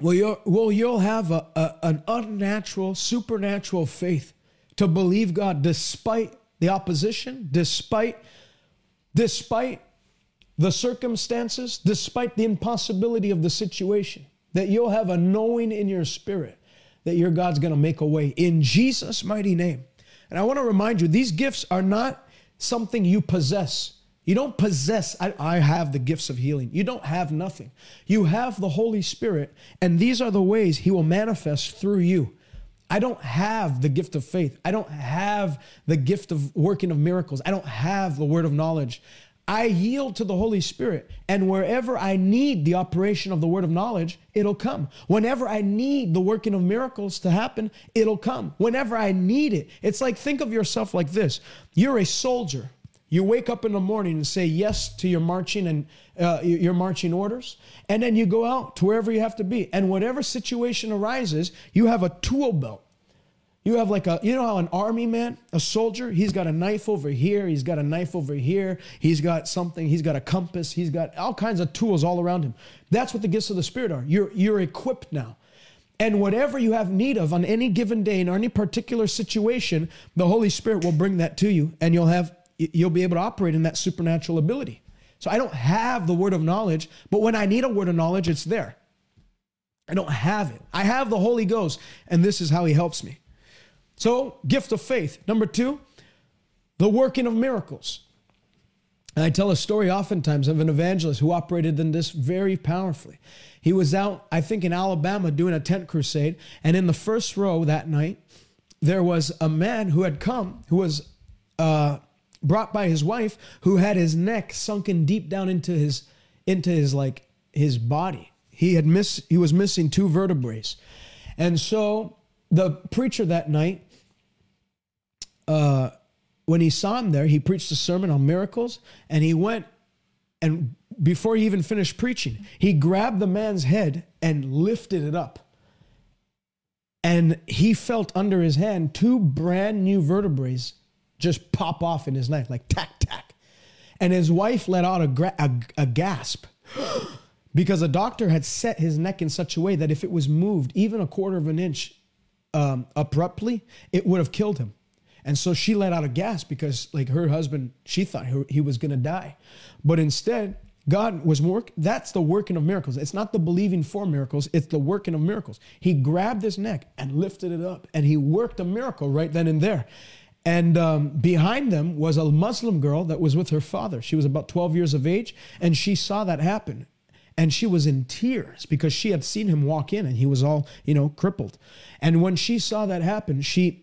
Well, you'll, well, you'll have a, a, an unnatural, supernatural faith to believe God despite the opposition, despite, despite the circumstances, despite the impossibility of the situation. That you'll have a knowing in your spirit that your God's going to make a way in Jesus' mighty name. And I want to remind you, these gifts are not something you possess. You don't possess, I, I, have the gifts of healing. You don't have nothing. You have the Holy Spirit, and these are the ways He will manifest through you. I don't have the gift of faith. I don't have the gift of working of miracles. I don't have the word of knowledge. I yield to the Holy Spirit. And wherever I need the operation of the word of knowledge, it'll come. Whenever I need the working of miracles to happen, it'll come. Whenever I need it, it's like think of yourself like this you're a soldier. You wake up in the morning and say yes to your marching and uh, your marching orders, and then you go out to wherever you have to be. And whatever situation arises, you have a tool belt You have like a, you know how an army man, a soldier, he's got a knife over here, he's got a knife over here, he's got something, he's got a compass, he's got all kinds of tools all around him. That's what the gifts of the Spirit are. You're, you're equipped now. And whatever you have need of on any given day in any particular situation, the Holy Spirit will bring that to you and you'll have, you'll be able to operate in that supernatural ability. So I don't have the word of knowledge, but when I need a word of knowledge, it's there. I don't have it. I have the Holy Ghost, and this is how He helps me. So, gift of faith. Number two, the working of miracles. And I tell a story oftentimes of an evangelist who operated in this very powerfully. He was out, I think, in Alabama doing a tent crusade, and in the first row that night, there was a man who had come, who was uh, brought by his wife, who had his neck sunken deep down into his into his like his body. He had missed. He was missing two vertebrae, and so the preacher that night, uh, when he saw him there, he preached a sermon on miracles, and he went and before he even finished preaching, he grabbed the man's head and lifted it up. And he felt under his hand two brand new vertebrae just pop off in his knife, like tack, tack. And his wife let out a, gra- a, a gasp (gasps) because a doctor had set his neck in such a way that if it was moved even a quarter of an inch, um, abruptly, it would have killed him. And so she let out a gasp because, like, her husband, she thought he was going to die. But instead, God was work. That's the working of miracles. It's not the believing for miracles. It's the working of miracles. He grabbed his neck and lifted it up, and he worked a miracle right then and there. And um, behind them was a Muslim girl that was with her father. She was about 12 years of age, and she saw that happen and she was in tears because she had seen him walk in and he was all you know crippled and when she saw that happen she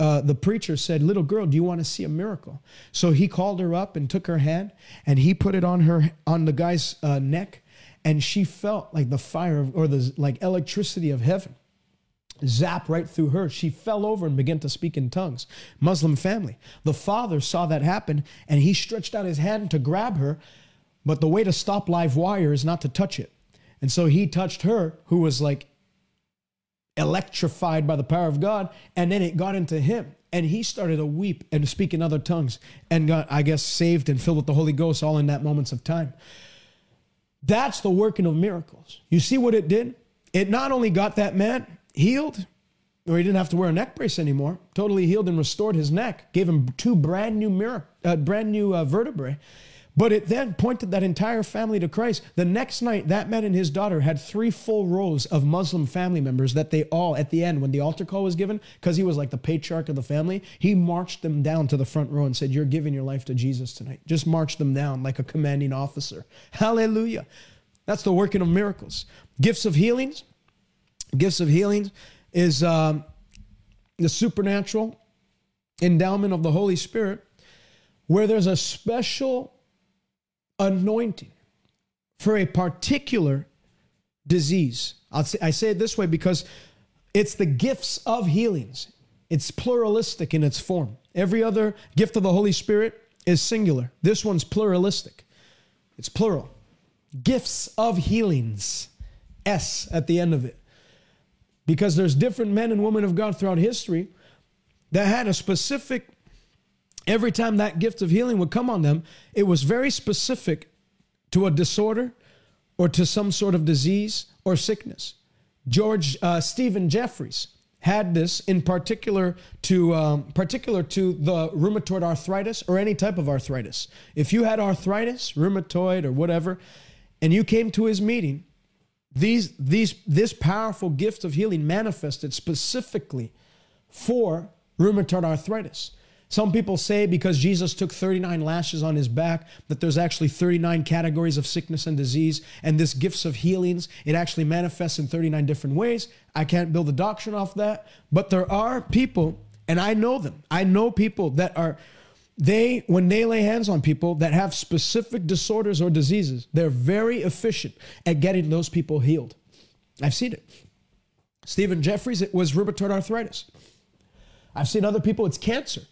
uh, the preacher said little girl do you want to see a miracle so he called her up and took her hand and he put it on her on the guy's uh, neck and she felt like the fire of, or the like electricity of heaven zap right through her. She fell over and began to speak in tongues. Muslim family. The father saw that happen and he stretched out his hand to grab her, but the way to stop live wire is not to touch it. And so he touched her, who was like electrified by the power of God, and then it got into him. And he started to weep and speak in other tongues and got, I guess, saved and filled with the Holy Ghost all in that moments of time. That's the working of miracles. You see what it did? It not only got that man healed, or he didn't have to wear a neck brace anymore, totally healed and restored his neck, gave him two brand new mirror, uh, brand new uh, vertebrae. But it then pointed that entire family to Christ. The next night, that man and his daughter had three full rows of Muslim family members that they all, at the end, when the altar call was given, because he was like the patriarch of the family, he marched them down to the front row and said, You're giving your life to Jesus tonight. Just marched them down like a commanding officer. (laughs) Hallelujah. That's the working of miracles. Gifts of healings. Gifts of healings is um, the supernatural endowment of the Holy Spirit, where there's a special anointing for a particular disease. Say, I say it this way because it's the gifts of healings. It's pluralistic in its form. Every other gift of the Holy Spirit is singular. This one's pluralistic. It's plural. Gifts of healings. S at the end of it. Because there's different men and women of God throughout history that had a specific every time that gift of healing would come on them, it was very specific to a disorder or to some sort of disease or sickness. George uh, Stephen Jeffreys had this in particular to um, particular to the rheumatoid arthritis or any type of arthritis. If you had arthritis, rheumatoid or whatever, and you came to his meeting, these these this powerful gift of healing manifested specifically for rheumatoid arthritis. Some people say because Jesus took 39 lashes on his back, that there's actually 39 categories of sickness and disease, and this gifts of healings, it actually manifests in 39 different ways. I can't build a doctrine off that, but there are people, and I know them. I know people that are, they, when they lay hands on people that have specific disorders or diseases, they're very efficient at getting those people healed. I've seen it. Stephen Jeffreys, it was rheumatoid arthritis. I've seen other people, it's cancer.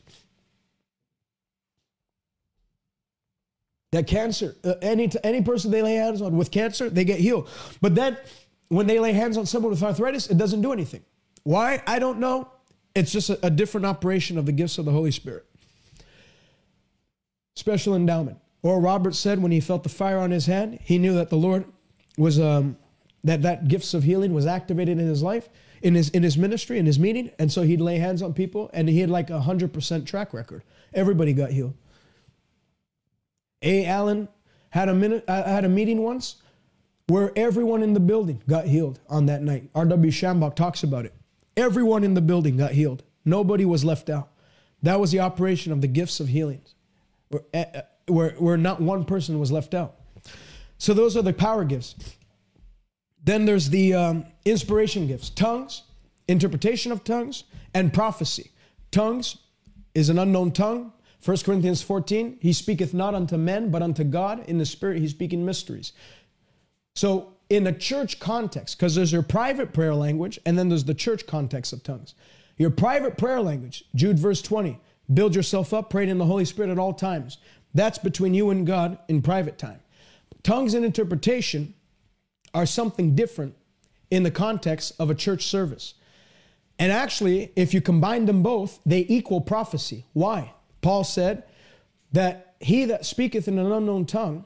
That cancer, uh, any, any person they lay hands on with cancer, they get healed. But then when they lay hands on someone with arthritis, it doesn't do anything. Why? I don't know. It's just a, a different operation of the gifts of the Holy Spirit. Special endowment. Oral Roberts said when he felt the fire on his hand, he knew that the Lord was um, that that gifts of healing was activated in his life, in his in his ministry, in his meeting, and so he'd lay hands on people, and he had like a hundred percent track record. Everybody got healed. A. Allen had a minute, uh, had a meeting once where everyone in the building got healed on that night. R.W. Schambach talks about it. Everyone in the building got healed. Nobody was left out. That was the operation of the gifts of healings, where, uh, where, where not one person was left out. So those are the power gifts. Then there's the um, inspiration gifts tongues, interpretation of tongues, and prophecy. Tongues is an unknown tongue. 1 Corinthians 14, he speaketh not unto men, but unto God. In the spirit, he's speaking mysteries. So, in a church context, because there's your private prayer language, and then there's the church context of tongues. Your private prayer language, Jude verse 20, build yourself up, praying in the Holy Spirit at all times. That's between you and God in private time. Tongues and interpretation are something different in the context of a church service. And actually, if you combine them both, they equal prophecy. Why? Paul said that he that speaketh in an unknown tongue,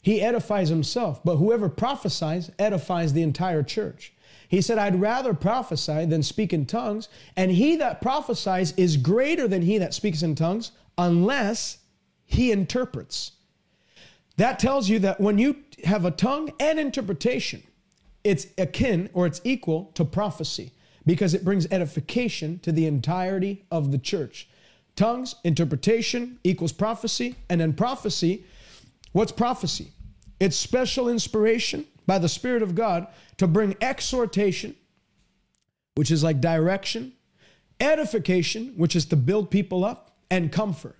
he edifies himself, but whoever prophesies edifies the entire church. He said, I'd rather prophesy than speak in tongues, and he that prophesies is greater than he that speaks in tongues, unless he interprets. That tells you that when you have a tongue and interpretation, it's akin or it's equal to prophecy because it brings edification to the entirety of the church. Tongues, interpretation equals prophecy, and then prophecy, what's prophecy? It's special inspiration by the Spirit of God to bring exhortation, which is like direction, edification, which is to build people up, and comfort.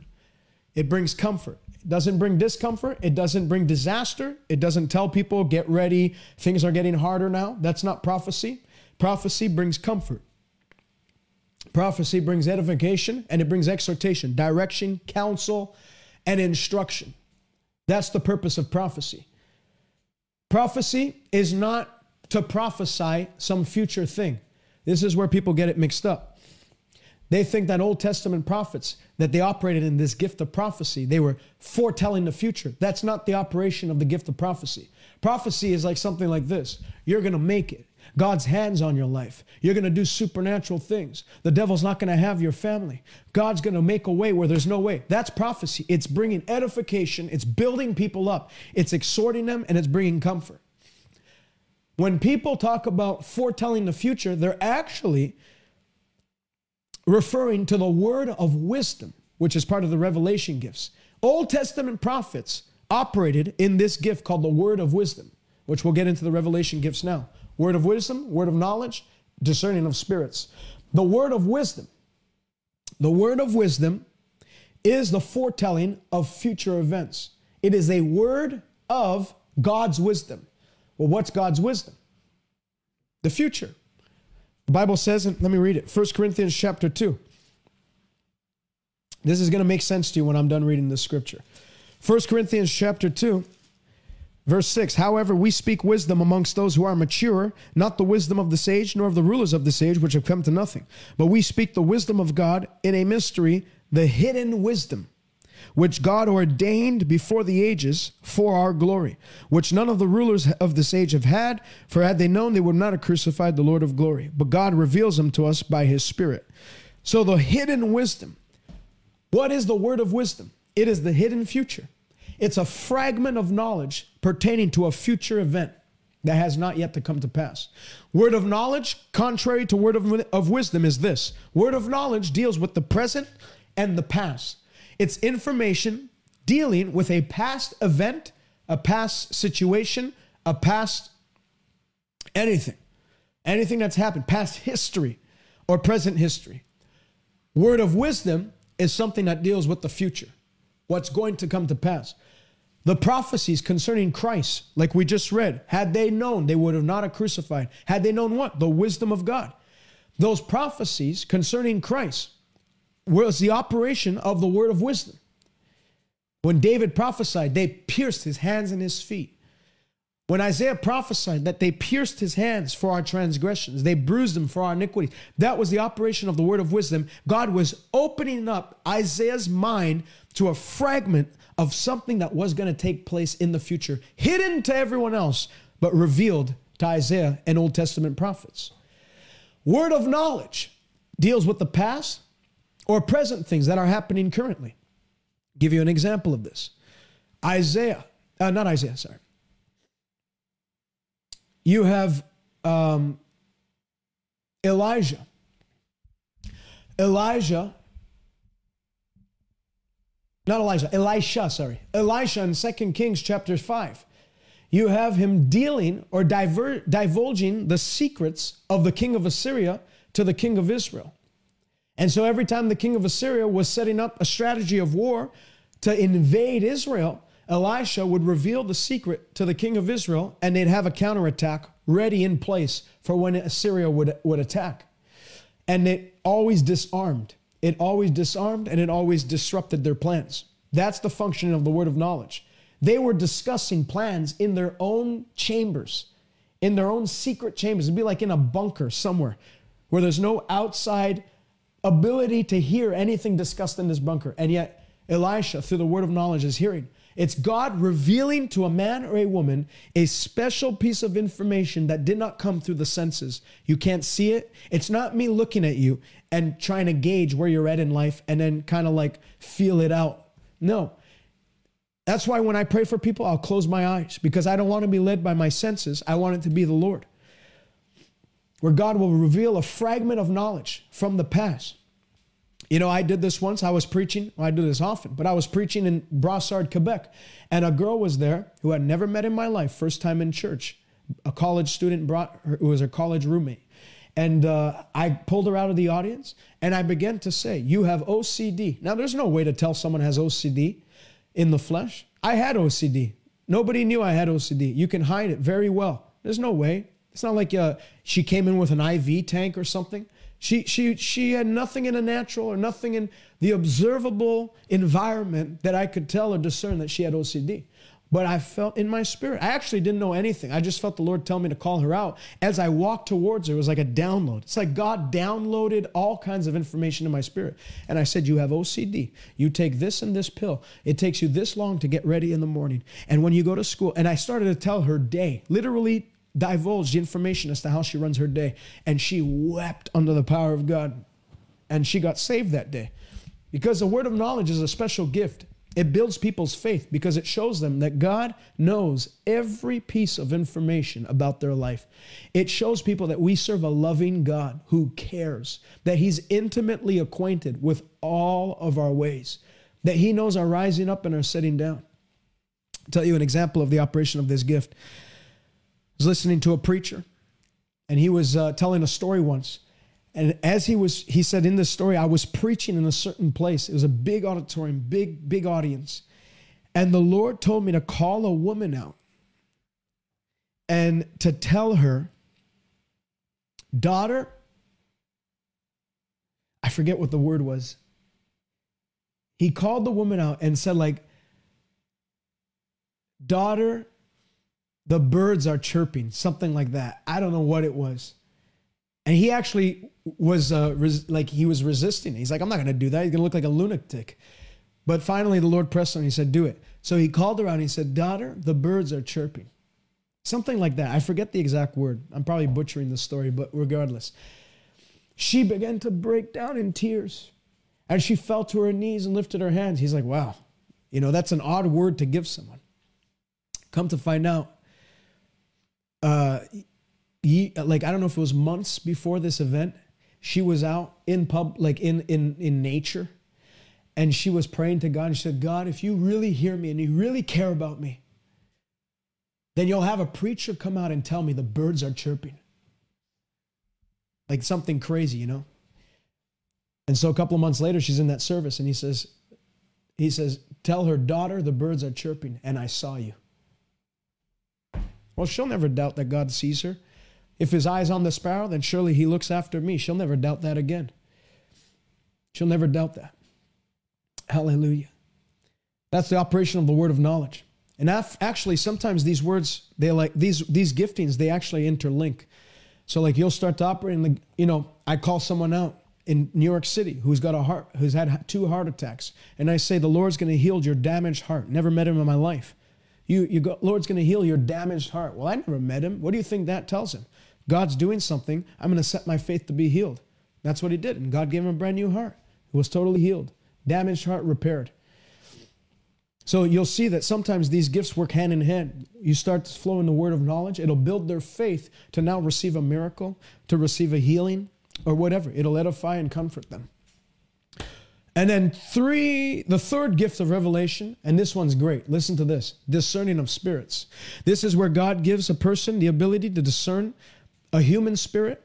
It brings comfort. It doesn't bring discomfort. It doesn't bring disaster. It doesn't tell people, get ready, things are getting harder now. That's not prophecy. Prophecy brings comfort. Prophecy brings edification and it brings exhortation, direction, counsel, and instruction. That's the purpose of prophecy. Prophecy is not to prophesy some future thing. This is where people get it mixed up. They think that Old Testament prophets, that they operated in this gift of prophecy, they were foretelling the future. That's not the operation of the gift of prophecy. Prophecy is like something like this you're going to make it. God's hands on your life. You're going to do supernatural things. The devil's not going to have your family. God's going to make a way where there's no way. That's prophecy. It's bringing edification, it's building people up, it's exhorting them, and it's bringing comfort. When people talk about foretelling the future, they're actually referring to the word of wisdom, which is part of the revelation gifts. Old Testament prophets operated in this gift called the word of wisdom, which we'll get into the revelation gifts now. Word of wisdom, word of knowledge, discerning of spirits. The word of wisdom. The word of wisdom is the foretelling of future events. It is a word of God's wisdom. Well, what's God's wisdom? The future. The Bible says, and let me read it 1 Corinthians chapter 2. This is going to make sense to you when I'm done reading this scripture. 1 Corinthians chapter 2, verse 6. However, we speak wisdom amongst those who are mature, not the wisdom of this age, nor of the rulers of this age, which have come to nothing. But we speak the wisdom of God in a mystery, the hidden wisdom which God ordained before the ages for our glory, which none of the rulers of this age have had, for had they known, they would not have crucified the Lord of glory. But God reveals them to us by his Spirit. So the hidden wisdom. What is the word of wisdom? It is the hidden future. It's a fragment of knowledge pertaining to a future event that has not yet to come to pass. Word of knowledge, contrary to word of, of wisdom, is this word of knowledge deals with the present and the past. It's information dealing with a past event, a past situation, a past anything, anything that's happened, past history or present history. Word of wisdom is something that deals with the future, what's going to come to pass. The prophecies concerning Christ, like we just read, had they known, they would have not have crucified. Had they known what? The wisdom of God. Those prophecies concerning Christ was the operation of the word of wisdom. When David prophesied, they pierced his hands and his feet. When Isaiah prophesied that they pierced his hands for our transgressions, they bruised him for our iniquities, that was the operation of the word of wisdom. God was opening up Isaiah's mind to a fragment of something that was going to take place in the future, hidden to everyone else, but revealed to Isaiah and Old Testament prophets. Word of knowledge deals with the past or present things that are happening currently. Give you an example of this. Isaiah, uh, not Isaiah, sorry you have um, Elijah. Elijah, not Elijah, Elisha, sorry. Elisha in 2 Kings chapter 5. You have him dealing or diver, divulging the secrets of the king of Assyria to the king of Israel. And so every time the king of Assyria was setting up a strategy of war to invade Israel, Elisha would reveal the secret to the king of Israel, and they'd have a counterattack ready in place for when Assyria would, would attack. And it always disarmed. It always disarmed and it always disrupted their plans. That's the function of the word of knowledge. They were discussing plans in their own chambers, in their own secret chambers. It'd be like in a bunker somewhere where there's no outside ability to hear anything discussed in this bunker. And yet, Elisha, through the word of knowledge, is hearing. It's God revealing to a man or a woman a special piece of information that did not come through the senses. You can't see it. It's not me looking at you and trying to gauge where you're at in life and then kind of like feel it out. No. That's why when I pray for people, I'll close my eyes because I don't want to be led by my senses. I want it to be the Lord. Where God will reveal a fragment of knowledge from the past you know, I did this once. I was preaching. Well, I do this often, but I was preaching in Brossard, Quebec, and a girl was there who I'd never met in my life, first time in church. A college student brought her, who was her college roommate. And uh, I pulled her out of the audience and I began to say, You have OCD. Now, there's no way to tell someone has OCD in the flesh. I had OCD. Nobody knew I had OCD. You can hide it very well. There's no way. It's not like uh, she came in with an IV tank or something. She, she, she had nothing in a natural or nothing in the observable environment that I could tell or discern that she had OCD. But I felt in my spirit, I actually didn't know anything. I just felt the Lord tell me to call her out. As I walked towards her, it was like a download. It's like God downloaded all kinds of information in my spirit. And I said, You have OCD. You take this and this pill. It takes you this long to get ready in the morning. And when you go to school, and I started to tell her day, literally divulged information as to how she runs her day. And she wept under the power of God. And she got saved that day. Because the word of knowledge is a special gift. It builds people's faith because it shows them that God knows every piece of information about their life. It shows people that we serve a loving God who cares, that He's intimately acquainted with all of our ways, that He knows our rising up and our setting down. I'll tell you an example of the operation of this gift was listening to a preacher, and he was uh, telling a story once. And as he was, he said in this story, I was preaching in a certain place. It was a big auditorium, big, big audience. And the Lord told me to call a woman out and to tell her, daughter, I forget what the word was. He called the woman out and said, like, daughter, the birds are chirping, something like that. I don't know what it was. And he actually was uh, res- like, he was resisting. He's like, I'm not going to do that. He's going to look like a lunatic. But finally, the Lord pressed on. He said, Do it. So he called her out and he said, Daughter, the birds are chirping. Something like that. I forget the exact word. I'm probably butchering the story, but regardless. She began to break down in tears. And she fell to her knees and lifted her hands. He's like, Wow, you know, that's an odd word to give someone. Come to find out, uh, he, like I don't know if it was months before this event, she was out in pub, like in in in nature, and she was praying to God. And she said, "God, if you really hear me and you really care about me, then you'll have a preacher come out and tell me the birds are chirping, like something crazy, you know." And so a couple of months later, she's in that service, and he says, he says, "Tell her daughter the birds are chirping, and I saw you." Well, she'll never doubt that God sees her. If his eye's on the sparrow, then surely he looks after me. She'll never doubt that again. She'll never doubt that. Hallelujah. That's the operation of the word of knowledge. And actually, sometimes these words, they like these these giftings, they actually interlink. So like you'll start to operate in the, you know, I call someone out in New York City who's got a heart, who's had two heart attacks, and I say the Lord's going to heal your damaged heart. Never met him in my life. You, you go, Lord's going to heal your damaged heart. Well, I never met him. What do you think that tells him? God's doing something. I'm going to set my faith to be healed. That's what he did, and God gave him a brand new heart. It was totally healed, damaged heart repaired. So you'll see that sometimes these gifts work hand in hand. You start to flow in the word of knowledge, it'll build their faith to now receive a miracle, to receive a healing, or whatever. It'll edify and comfort them. And then three, the third gift of revelation, and this one's great. Listen to this discerning of spirits. This is where God gives a person the ability to discern a human spirit,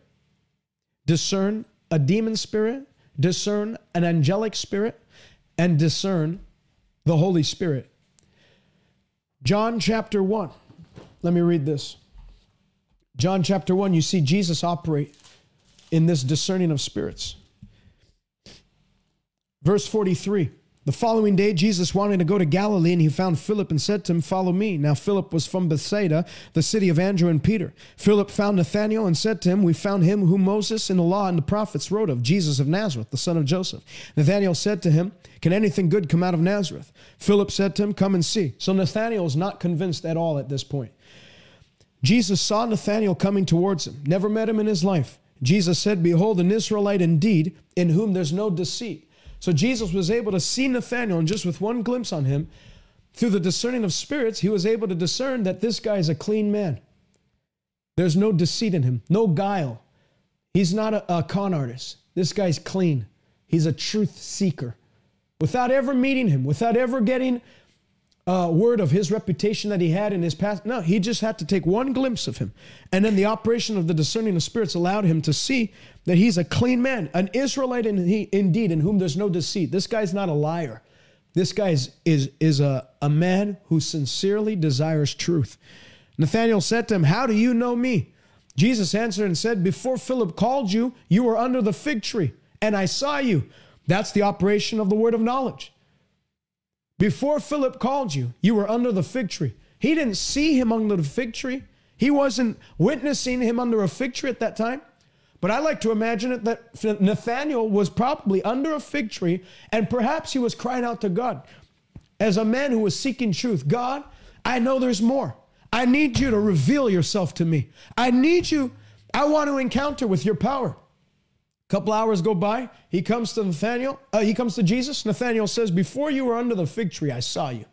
discern a demon spirit, discern an angelic spirit, and discern the Holy Spirit. John chapter 1. Let me read this. John chapter 1, you see Jesus operate in this discerning of spirits. Verse 43 the following day, Jesus wanted to go to Galilee, and he found Philip and said to him, Follow me. Now, Philip was from Bethsaida, the city of Andrew and Peter. Philip found Nathanael and said to him, We found him whom Moses in the law and the prophets wrote of, Jesus of Nazareth, the son of Joseph. Nathanael said to him, Can anything good come out of Nazareth? Philip said to him, Come and see. So Nathanael is not convinced at all at this point. Jesus saw Nathanael coming towards him, never met him in his life. Jesus said, Behold, an Israelite indeed, in whom there's no deceit. So Jesus was able to see Nathanael, and just with one glimpse on him, through the discerning of spirits, he was able to discern that this guy is a clean man. There's no deceit in him, no guile. He's not a, a con artist. This guy's clean. He's a truth seeker. Without ever meeting him, without ever getting uh, word of his reputation that he had in his past. No, he just had to take one glimpse of him. And then the operation of the discerning of spirits allowed him to see that he's a clean man, an Israelite in he, indeed, in whom there's no deceit. This guy's not a liar. This guy is, is, is a, a man who sincerely desires truth. Nathanael said to him, How do you know me? Jesus answered and said, Before Philip called you, you were under the fig tree, and I saw you. That's the operation of the word of knowledge. Before Philip called you, you were under the fig tree. He didn't see him under the fig tree. He wasn't witnessing him under a fig tree at that time. But I like to imagine it that Nathanael was probably under a fig tree and perhaps he was crying out to God as a man who was seeking truth God, I know there's more. I need you to reveal yourself to me. I need you. I want to encounter with your power couple hours go by. He comes to Nathaniel. Uh, he comes to Jesus. Nathaniel says, Before you were under the fig tree, I saw you.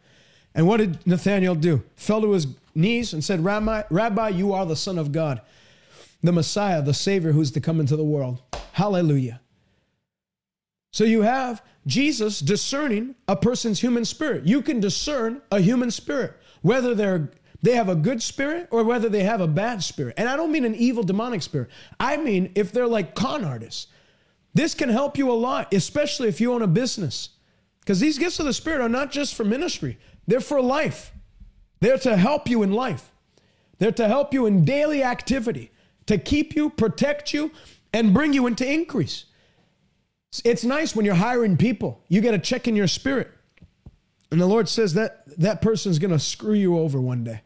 And what did Nathaniel do? Fell to his knees and said, Rabbi, Rabbi, you are the Son of God, the Messiah, the Savior who's to come into the world. Hallelujah. So you have Jesus discerning a person's human spirit. You can discern a human spirit, whether they're they have a good spirit or whether they have a bad spirit. And I don't mean an evil demonic spirit. I mean if they're like con artists. This can help you a lot, especially if you own a business. Because these gifts of the Spirit are not just for ministry, they're for life. They're to help you in life, they're to help you in daily activity, to keep you, protect you, and bring you into increase. It's nice when you're hiring people, you get a check in your spirit. And the Lord says that that person's going to screw you over one day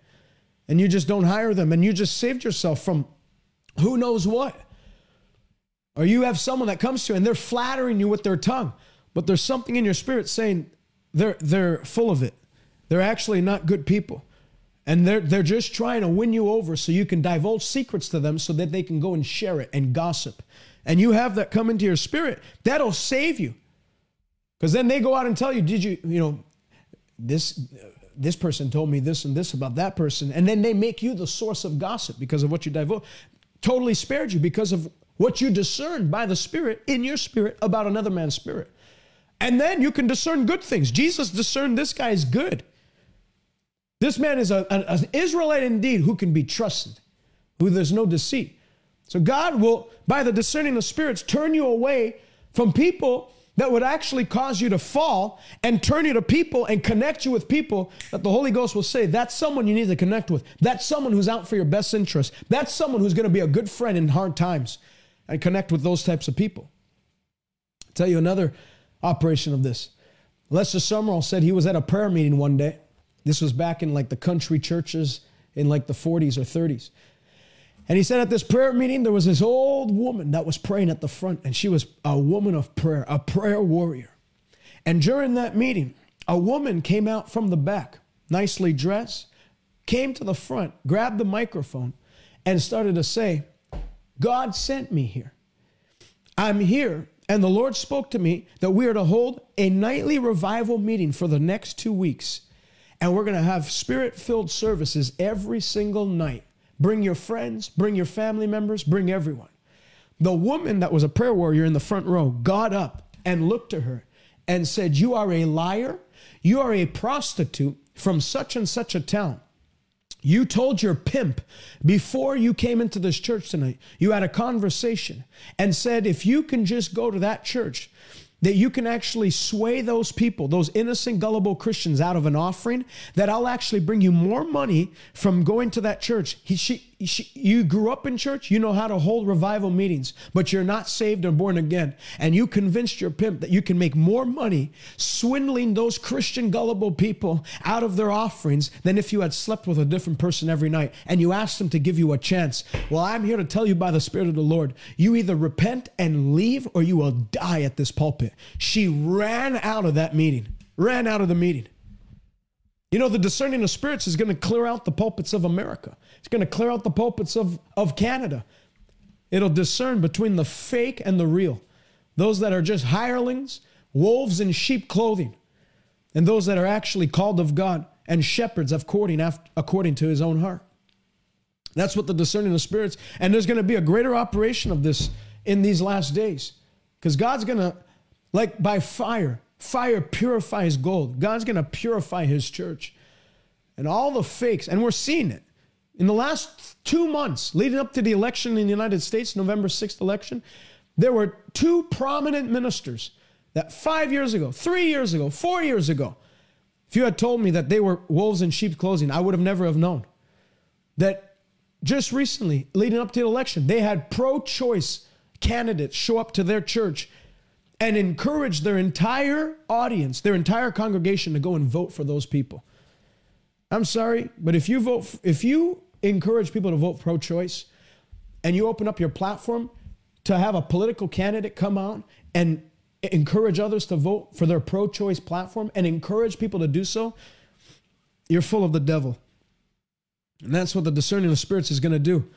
and you just don't hire them and you just saved yourself from who knows what. Or you have someone that comes to you and they're flattering you with their tongue, but there's something in your spirit saying they're they're full of it. They're actually not good people. And they're they're just trying to win you over so you can divulge secrets to them so that they can go and share it and gossip. And you have that come into your spirit, that'll save you. Because then they go out and tell you, did you, you know, this this person told me this and this about that person. And then they make you the source of gossip because of what you divulge. Totally spared you because of what you discern by the Spirit in your spirit about another man's spirit. And then you can discern good things. Jesus discerned this guy is good. This man is a, an Israelite indeed who can be trusted, who there's no deceit. So God will, by the discerning of spirits, turn you away from people that would actually cause you to fall and turn you to people and connect you with people that the Holy Ghost will say, that's someone you need to connect with. That's someone who's out for your best interest. That's someone who's going to be a good friend in hard times and connect with those types of people. I'll tell you another operation of this. Lester Sumrall said he was at a prayer meeting one day This was back in like the country churches in like the 40s or 30s. And he said at this prayer meeting, there was this old woman that was praying at the front, and she was a woman of prayer, a prayer warrior. And during that meeting, a woman came out from the back, nicely dressed, came to the front, grabbed the microphone, and started to say, God sent me here. I'm here, and the Lord spoke to me that we are to hold a nightly revival meeting for the next two weeks. And we're going to have spirit filled services every single night. Bring your friends, bring your family members, bring everyone. The woman that was a prayer warrior in the front row got up and looked to her and said, You are a liar. You are a prostitute from such and such a town. You told your pimp before you came into this church tonight, you had a conversation and said, if you can just go to that church, that you can actually sway those people, those innocent, gullible Christians out of an offering, that I'll actually bring you more money from going to that church. He, she, you grew up in church, you know how to hold revival meetings, but you're not saved or born again. And you convinced your pimp that you can make more money swindling those Christian, gullible people out of their offerings than if you had slept with a different person every night. And you asked them to give you a chance. Well, I'm here to tell you by the Spirit of the Lord, you either repent and leave or you will die at this pulpit. She ran out of that meeting, ran out of the meeting. You know, the discerning of spirits is going to clear out the pulpits of America. It's going to clear out the pulpits of, of Canada. It'll discern between the fake and the real. Those that are just hirelings, wolves in sheep clothing, and those that are actually called of God and shepherds according, according to his own heart. That's what the discerning of spirits, and there's going to be a greater operation of this in these last days. Because God's going to, like by fire, Fire purifies gold. God's going to purify his church. And all the fakes, and we're seeing it. In the last two months leading up to the election in the United States, November 6th election, there were two prominent ministers that five years ago, three years ago, four years ago, if you had told me that they were wolves in sheep's clothing, I would have never have known. That just recently, leading up to the election, they had pro-choice candidates show up to their church and encourage their entire audience, their entire congregation to go and vote for those people. I'm sorry, but if you vote, if you encourage people to vote pro choice and you open up your platform to have a political candidate come out and encourage others to vote for their pro choice platform and encourage people to do so, you're full of the devil. And that's what the discerning of spirits is going to do.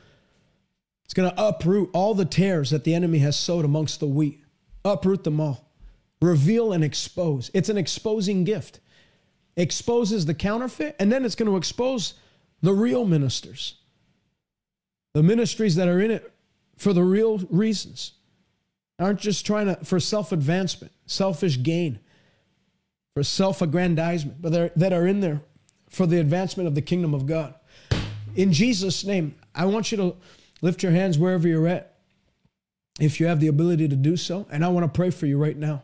It's going to uproot all the tares that the enemy has sowed amongst the wheat uproot them all, reveal and expose. It's an exposing gift. Exposes the counterfeit, and then it's going to expose the real ministers, the ministries that are in it for the real reasons, aren't just trying to for self advancement, selfish gain, for self aggrandizement, but that are in there for the advancement of the kingdom of God. In Jesus' name, I want you to lift your hands wherever you're at if you have the ability to do so. And I want to pray for you right now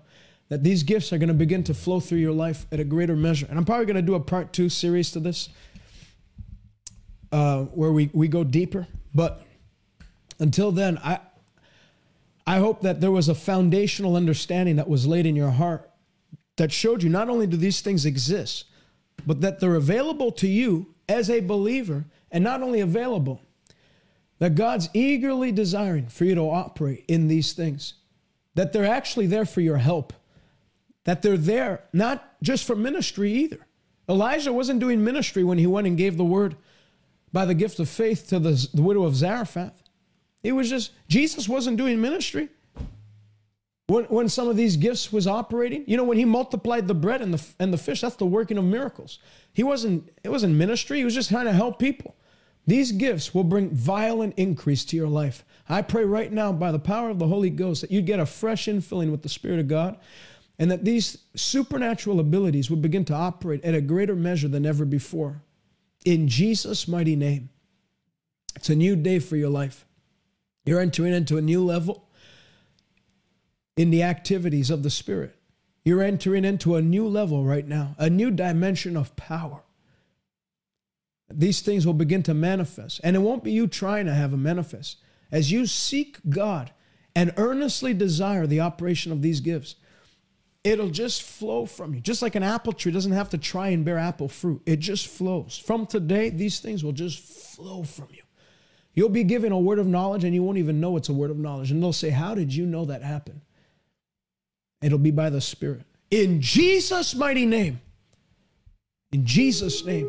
that these gifts are going to begin to flow through your life at a greater measure. And I'm probably going to do a part two series to this uh, where we, we go deeper. But until then, I, I hope that there was a foundational understanding that was laid in your heart that showed you not only do these things exist, but that they're available to you as a believer, and not only available, that God's eagerly desiring for you to operate in these things, that they're actually there for your help, that they're there not just for ministry either. Elijah wasn't doing ministry when he went and gave the word by the gift of faith to the, the widow of Zarephath. It was just, Jesus wasn't doing ministry when, when some of these gifts was operating. You know, when he multiplied the bread and the, and the fish, that's the working of miracles. He wasn't, it wasn't ministry. He was just trying to help people. These gifts will bring violent increase to your life. I pray right now by the power of the Holy Ghost that you get a fresh infilling with the Spirit of God and that these supernatural abilities would begin to operate at a greater measure than ever before. In Jesus' mighty name. It's a new day for your life. You're entering into a new level in the activities of the Spirit. You're entering into a new level right now, a new dimension of power these things will begin to manifest. And it won't be you trying to have them manifest. As you seek God and earnestly desire the operation of these gifts, It'll just flow from you. Just like an apple tree doesn't have to try and bear apple fruit, it just flows. From today, these things will just flow from you. You'll be given a word of knowledge and you won't even know it's a word of knowledge. And they'll say, How did you know that happened? It'll be by the Spirit. In Jesus' mighty name. In Jesus' name.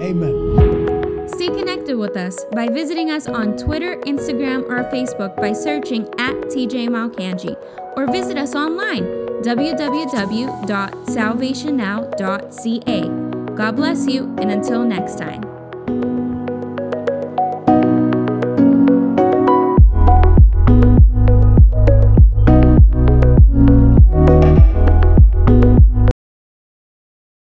Amen. Stay connected with us by visiting us on Twitter, Instagram, or Facebook by searching at TJ Malcangi or visit us online www.salvationnow.ca. God bless you, and until next time.